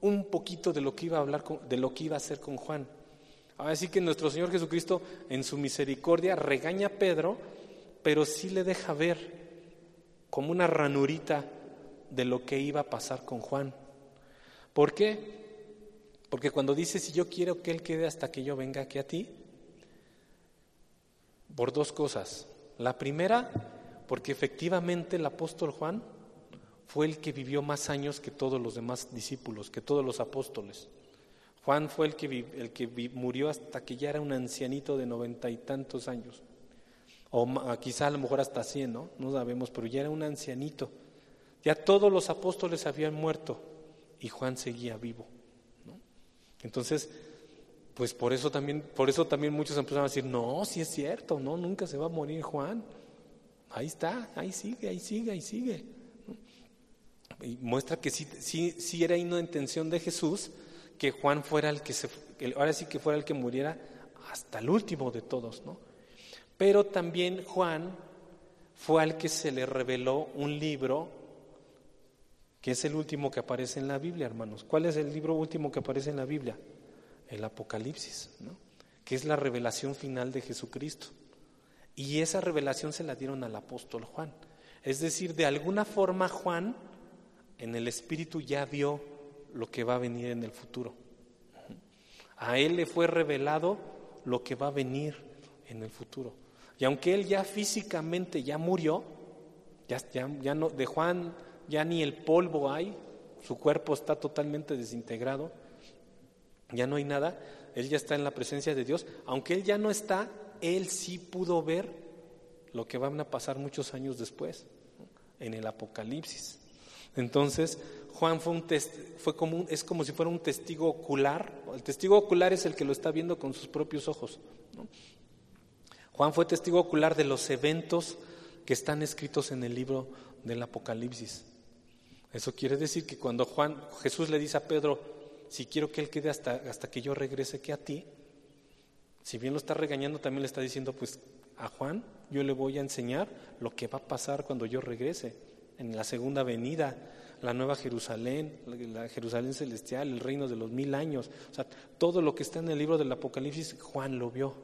un poquito de lo que iba a hablar de lo que iba a hacer con Juan. Así que nuestro Señor Jesucristo en su misericordia regaña a Pedro pero sí le deja ver como una ranurita de lo que iba a pasar con Juan. ¿Por qué? Porque cuando dice, si yo quiero que Él quede hasta que yo venga aquí a ti, por dos cosas. La primera, porque efectivamente el apóstol Juan fue el que vivió más años que todos los demás discípulos, que todos los apóstoles. Juan fue el que, el que murió hasta que ya era un ancianito de noventa y tantos años o quizá a lo mejor hasta cien, ¿no? No sabemos, pero ya era un ancianito. Ya todos los apóstoles habían muerto y Juan seguía vivo. Entonces, pues por eso también, por eso también muchos empezaron a decir, no, si es cierto, no, nunca se va a morir Juan. Ahí está, ahí sigue, ahí sigue, ahí sigue. Y muestra que sí, sí, sí era una intención de Jesús que Juan fuera el que se, ahora sí que fuera el que muriera hasta el último de todos, ¿no? Pero también Juan fue al que se le reveló un libro que es el último que aparece en la Biblia, hermanos. ¿Cuál es el libro último que aparece en la Biblia? El Apocalipsis, ¿no? que es la revelación final de Jesucristo. Y esa revelación se la dieron al apóstol Juan. Es decir, de alguna forma Juan en el Espíritu ya vio lo que va a venir en el futuro. A él le fue revelado lo que va a venir en el futuro. Y aunque él ya físicamente ya murió, ya, no, de Juan ya ni el polvo hay, su cuerpo está totalmente desintegrado, ya no hay nada, él ya está en la presencia de Dios, aunque él ya no está, él sí pudo ver lo que van a pasar muchos años después, en el Apocalipsis. Entonces, Juan fue, un como es como si fuera un testigo ocular. El testigo ocular es el que lo está viendo con sus propios ojos. Juan fue testigo ocular de los eventos que están escritos en el libro del Apocalipsis. Eso quiere decir que cuando Juan, Jesús le dice a Pedro, si quiero que él quede hasta, hasta que yo regrese que a ti, si bien lo está regañando, también le está diciendo, pues a Juan yo le voy a enseñar lo que va a pasar cuando yo regrese, en la segunda venida, la nueva Jerusalén, la Jerusalén celestial, el reino de los mil años. O sea, todo lo que está en el libro del Apocalipsis, Juan lo vio.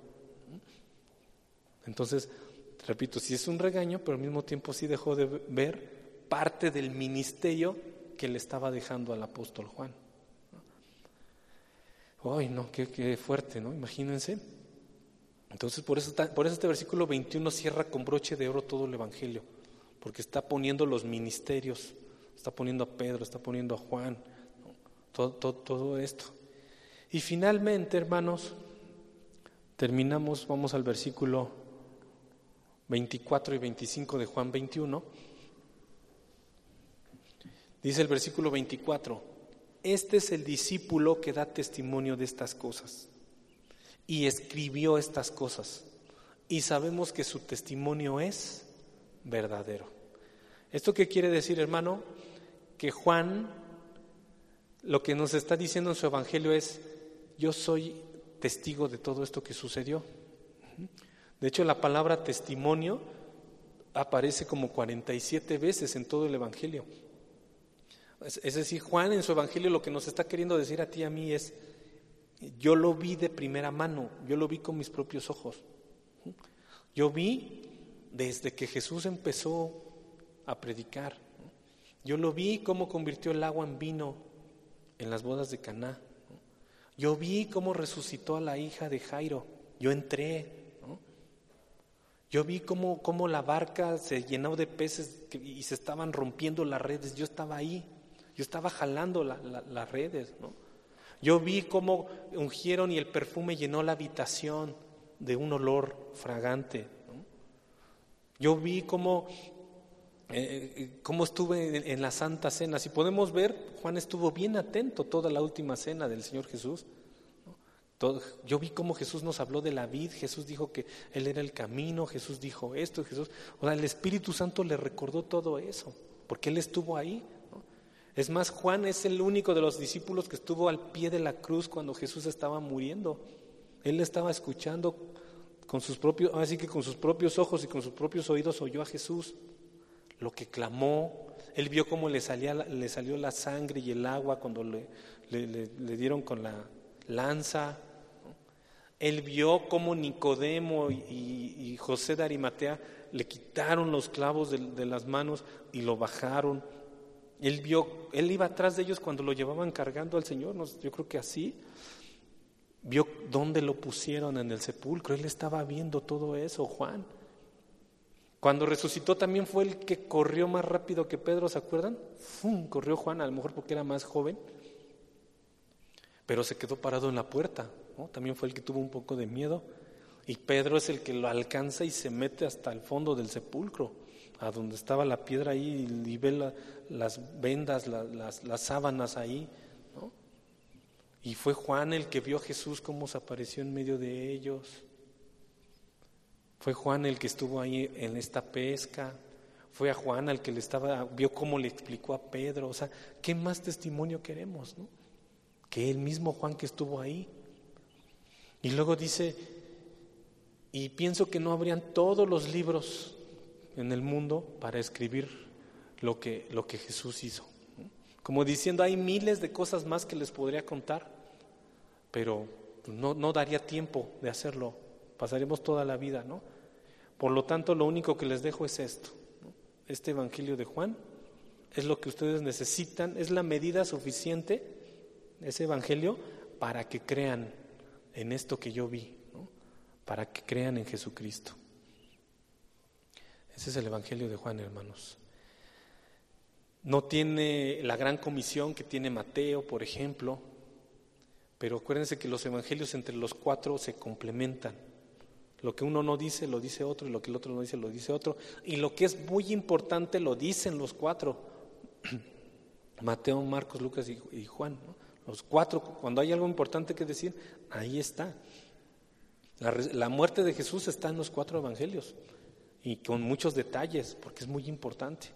Entonces, repito, sí es un regaño, pero al mismo tiempo sí dejó de ver parte del ministerio que le estaba dejando al apóstol Juan. Ay, no, qué, fuerte, ¿no? Imagínense. Entonces, por eso, por eso este versículo 21 cierra con broche de oro todo el Evangelio, porque está poniendo los ministerios, está poniendo a Pedro, está poniendo a Juan, todo, todo esto. Y finalmente, hermanos, terminamos, vamos al versículo 24 y 25 de Juan 21, dice el versículo 24, este es el discípulo que da testimonio de estas cosas y escribió estas cosas y sabemos que su testimonio es verdadero. ¿Esto qué quiere decir, hermano? Que Juan lo que nos está diciendo en su Evangelio es, yo soy testigo de todo esto que sucedió. De hecho, la palabra testimonio aparece como 47 veces en todo el Evangelio. Es decir, Juan en su Evangelio lo que nos está queriendo decir a ti y a mí es, yo lo vi de primera mano, yo lo vi con mis propios ojos. Yo vi desde que Jesús empezó a predicar. Yo lo vi cómo convirtió el agua en vino en las bodas de Caná. Yo vi cómo resucitó a la hija de Jairo. Yo entré. Yo vi cómo, cómo, la barca se llenó de peces y se estaban rompiendo las redes. Yo estaba ahí. Yo estaba jalando las redes. Yo vi cómo ungieron y el perfume llenó la habitación de un olor fragante. Yo vi cómo, eh, cómo estuve en, la Santa Cena. Si podemos ver, Juan estuvo bien atento toda la última cena del Señor Jesús. yo vi cómo Jesús nos habló de la vid, Jesús dijo que Él era el camino, Jesús dijo esto, Jesús, o sea, el Espíritu Santo le recordó todo eso, porque Él estuvo ahí. Es más, Juan es el único de los discípulos que estuvo al pie de la cruz cuando Jesús estaba muriendo. Él estaba escuchando con sus propios, así que con sus propios ojos y con sus propios oídos oyó a Jesús lo que clamó. Él vio cómo le, salía, le salió la sangre y el agua cuando le, le, dieron con la lanza. Él vio cómo Nicodemo y, José de Arimatea le quitaron los clavos de, de, las manos y lo bajaron. Él vio, él iba atrás de ellos cuando lo llevaban cargando al Señor, yo creo que así vio dónde lo pusieron en el sepulcro, él estaba viendo todo eso, Juan. Cuando resucitó también fue el que corrió más rápido que Pedro, ¿se acuerdan? ¡Fum! Corrió Juan, a lo mejor porque era más joven, pero se quedó parado en la puerta, También fue el que tuvo un poco de miedo. Y Pedro es el que lo alcanza y se mete hasta el fondo del sepulcro, a donde estaba la piedra ahí y ve las vendas, las, las sábanas ahí. Y fue Juan el que vio a Jesús cómo se apareció en medio de ellos. Fue Juan el que estuvo ahí en esta pesca. Fue a Juan el que le estaba, vio cómo le explicó a Pedro. O sea, ¿qué más testimonio queremos? No? Que el mismo Juan que estuvo ahí. Y luego dice, y pienso que no habrían todos los libros en el mundo para escribir lo que, lo que Jesús hizo. Como diciendo, hay miles de cosas más que les podría contar, pero no, no daría tiempo de hacerlo. Pasaremos toda la vida, ¿no? Por lo tanto, lo único que les dejo es esto. Este Evangelio de Juan es lo que ustedes necesitan, es la medida suficiente, ese Evangelio, para que crean en esto que yo vi, para que crean en Jesucristo. Ese es el Evangelio de Juan, hermanos. No tiene la gran comisión que tiene Mateo, por ejemplo, pero acuérdense que los evangelios entre los cuatro se complementan. Lo que uno no dice, lo dice otro, y lo que el otro no dice, lo dice otro. Y lo que es muy importante, lo dicen los cuatro. Mateo, Marcos, Lucas y, Juan. Los cuatro, cuando hay algo importante que decir, ahí está. La, muerte de Jesús está en los cuatro evangelios y con muchos detalles, porque es muy importante.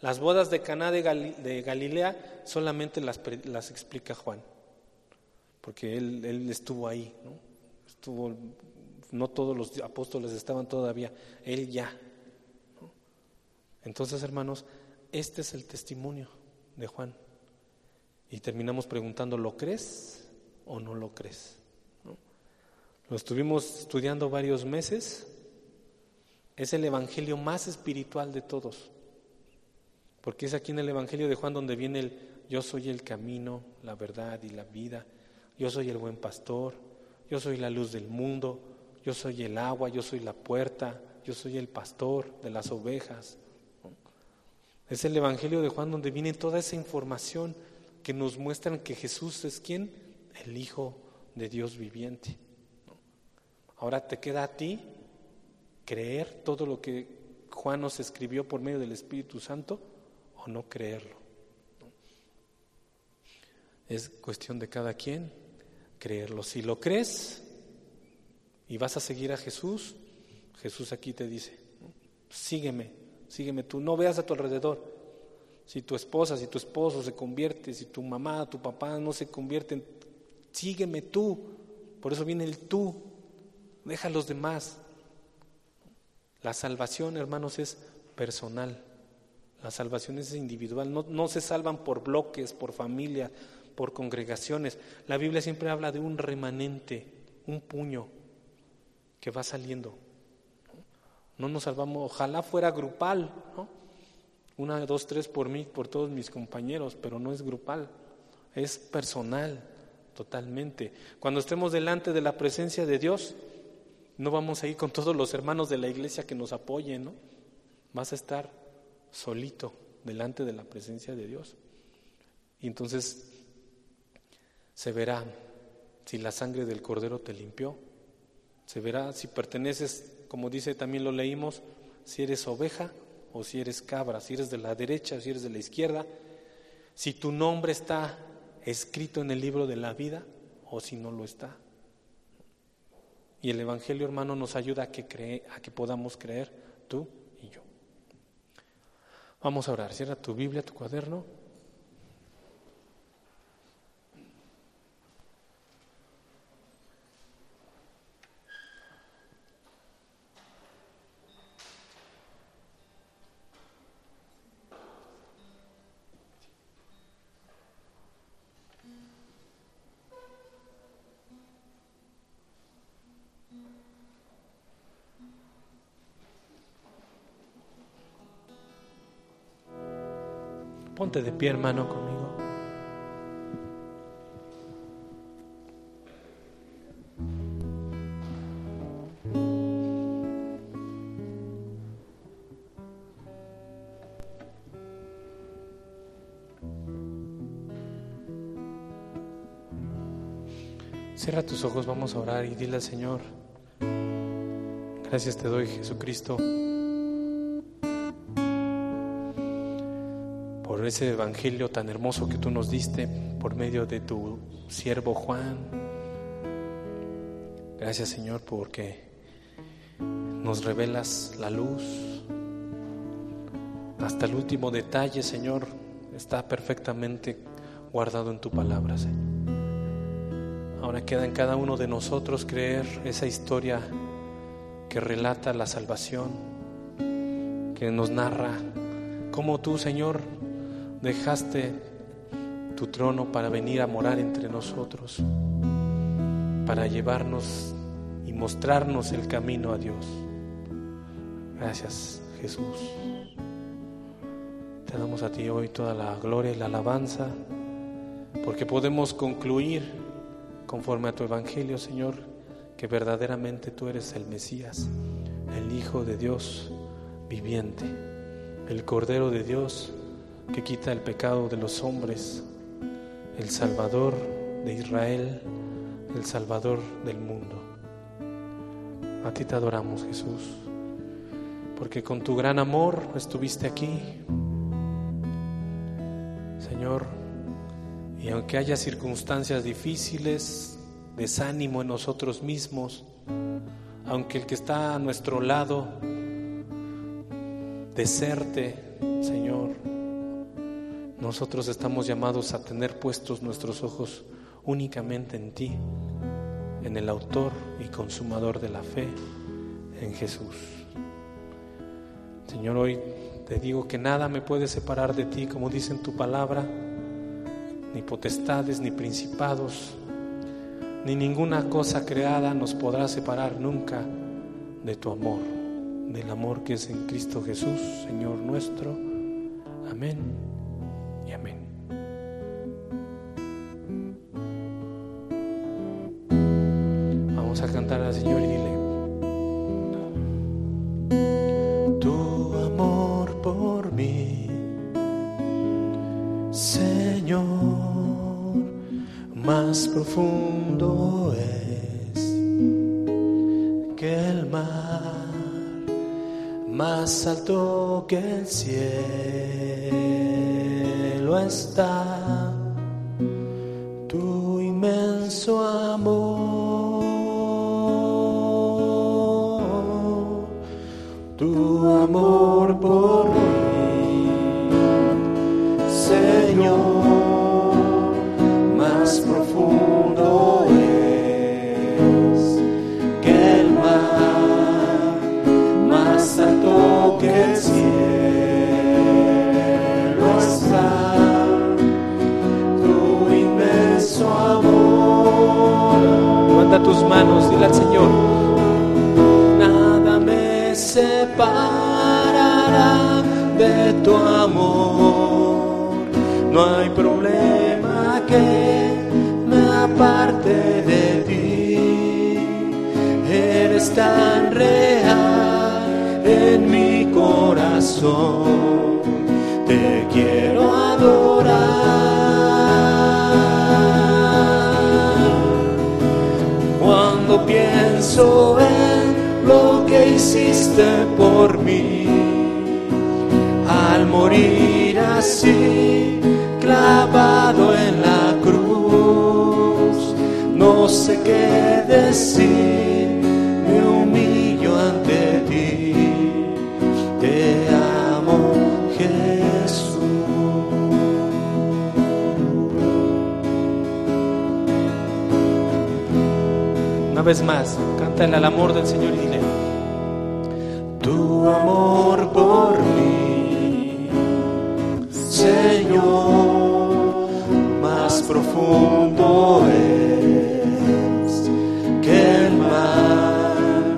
Las bodas de Caná de, Galilea solamente las, las, explica Juan, porque él, él estuvo ahí, ¿no? Estuvo, no todos los apóstoles estaban todavía, él ya. Entonces, hermanos, este es el testimonio de Juan. Y terminamos preguntando, ¿lo crees o no lo crees? Lo estuvimos estudiando varios meses. Es el evangelio más espiritual de todos. Porque es aquí en el Evangelio de Juan donde viene el yo soy el camino, la verdad y la vida, yo soy el buen pastor, yo soy la luz del mundo, yo soy el agua, yo soy la puerta, yo soy el pastor de las ovejas. Es el Evangelio de Juan donde viene toda esa información que nos muestran que Jesús es quien? El Hijo de Dios viviente. Ahora te queda a ti creer todo lo que Juan nos escribió por medio del Espíritu Santo o no creerlo. Es cuestión de cada quien creerlo. Si lo crees y vas a seguir a Jesús, Jesús aquí te dice, sígueme, sígueme tú, no veas a tu alrededor, Si tu esposa, si tu esposo se convierte, si tu mamá, tu papá no se convierten, sígueme tú. Por eso viene el tú. Deja a los demás. La salvación, hermanos, es personal. La salvación es individual. No, no se salvan por bloques, por familia, por congregaciones. La Biblia siempre habla de un remanente, un puño que va saliendo. No nos salvamos, ojalá fuera grupal, ¿no? Una, dos, tres por mí, por todos mis compañeros, pero no es grupal, es personal, totalmente. Cuando estemos delante de la presencia de Dios, no vamos a ir con todos los hermanos de la iglesia que nos apoyen, ¿no? Vas a estar solito delante de la presencia de Dios. Y entonces se verá si la sangre del cordero te limpió, se verá si perteneces, como dice también lo leímos, si eres oveja o si eres cabra, si eres de la derecha o si eres de la izquierda, si tu nombre está escrito en el libro de la vida o si no lo está. Y el Evangelio, hermano, nos ayuda a que, cree, a que podamos creer tú y yo. Vamos a orar. Cierra tu Biblia, tu cuaderno. De pie, hermano, conmigo. Cierra tus ojos, vamos a orar y dile al Señor, gracias te doy Jesucristo ese evangelio tan hermoso que tú nos diste por medio de tu siervo Juan. Gracias Señor porque nos revelas la luz. Hasta el último detalle, Señor, está perfectamente guardado en tu palabra. Ahora queda en cada uno de nosotros creer esa historia que relata la salvación, que nos narra cómo tú, Señor, dejaste tu trono para venir a morar entre nosotros, para llevarnos y mostrarnos el camino a Dios. Gracias, Jesús. Te damos a ti hoy toda la gloria y la alabanza, porque podemos concluir conforme a tu Evangelio, Señor, que verdaderamente tú eres el Mesías, el Hijo de Dios viviente, el Cordero de Dios que quita el pecado de los hombres, el Salvador de Israel, el Salvador del mundo. A ti te adoramos, Jesús, porque con tu gran amor estuviste aquí, Señor, y aunque haya circunstancias difíciles, desánimo en nosotros mismos, aunque el que está a nuestro lado deserte, Señor, nosotros estamos llamados a tener puestos nuestros ojos únicamente en ti, en el autor y consumador de la fe, en Jesús. Señor, hoy te digo que nada me puede separar de ti, como dice en tu palabra, ni potestades, ni principados, ni ninguna cosa creada nos podrá separar nunca de tu amor, del amor que es en Cristo Jesús, Señor nuestro. Amén y amén. Vamos a cantar al Señor y dile, tu amor por mí, Señor, más profundo es que el mar, más alto que el cielo está Señor. Nada me separará de tu amor. No hay problema que me aparte de ti. Eres tan real en mi corazón. Pienso en lo que hiciste por mí, al morir así, clavado en la cruz, no sé qué decir, me humillo ante ti, te amo Jesús. Una vez más, cántale al amor del Señor y dile. tu amor por mí, Señor, más profundo es que el mar,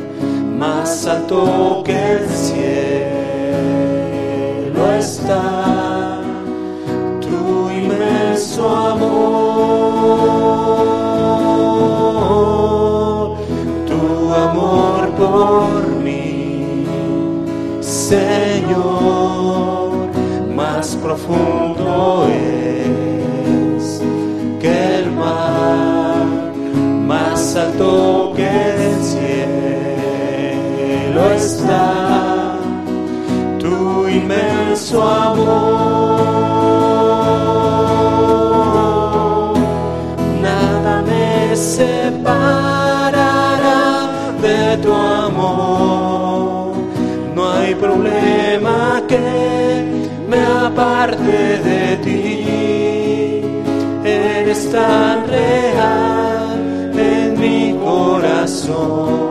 más alto que el cielo está, tu inmenso amor, que el cielo está, tu inmenso amor. Nada me separará de tu amor. No hay problema que me aparte de ti. Eres tan real corazón.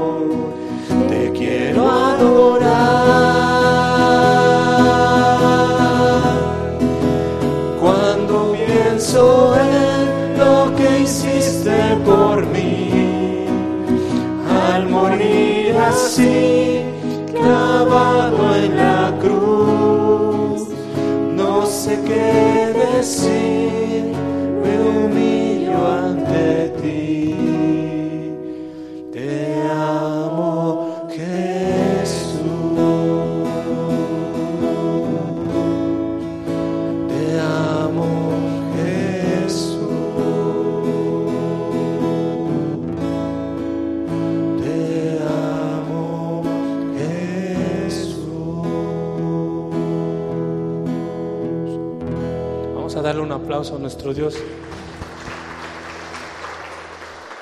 Nuestro Dios.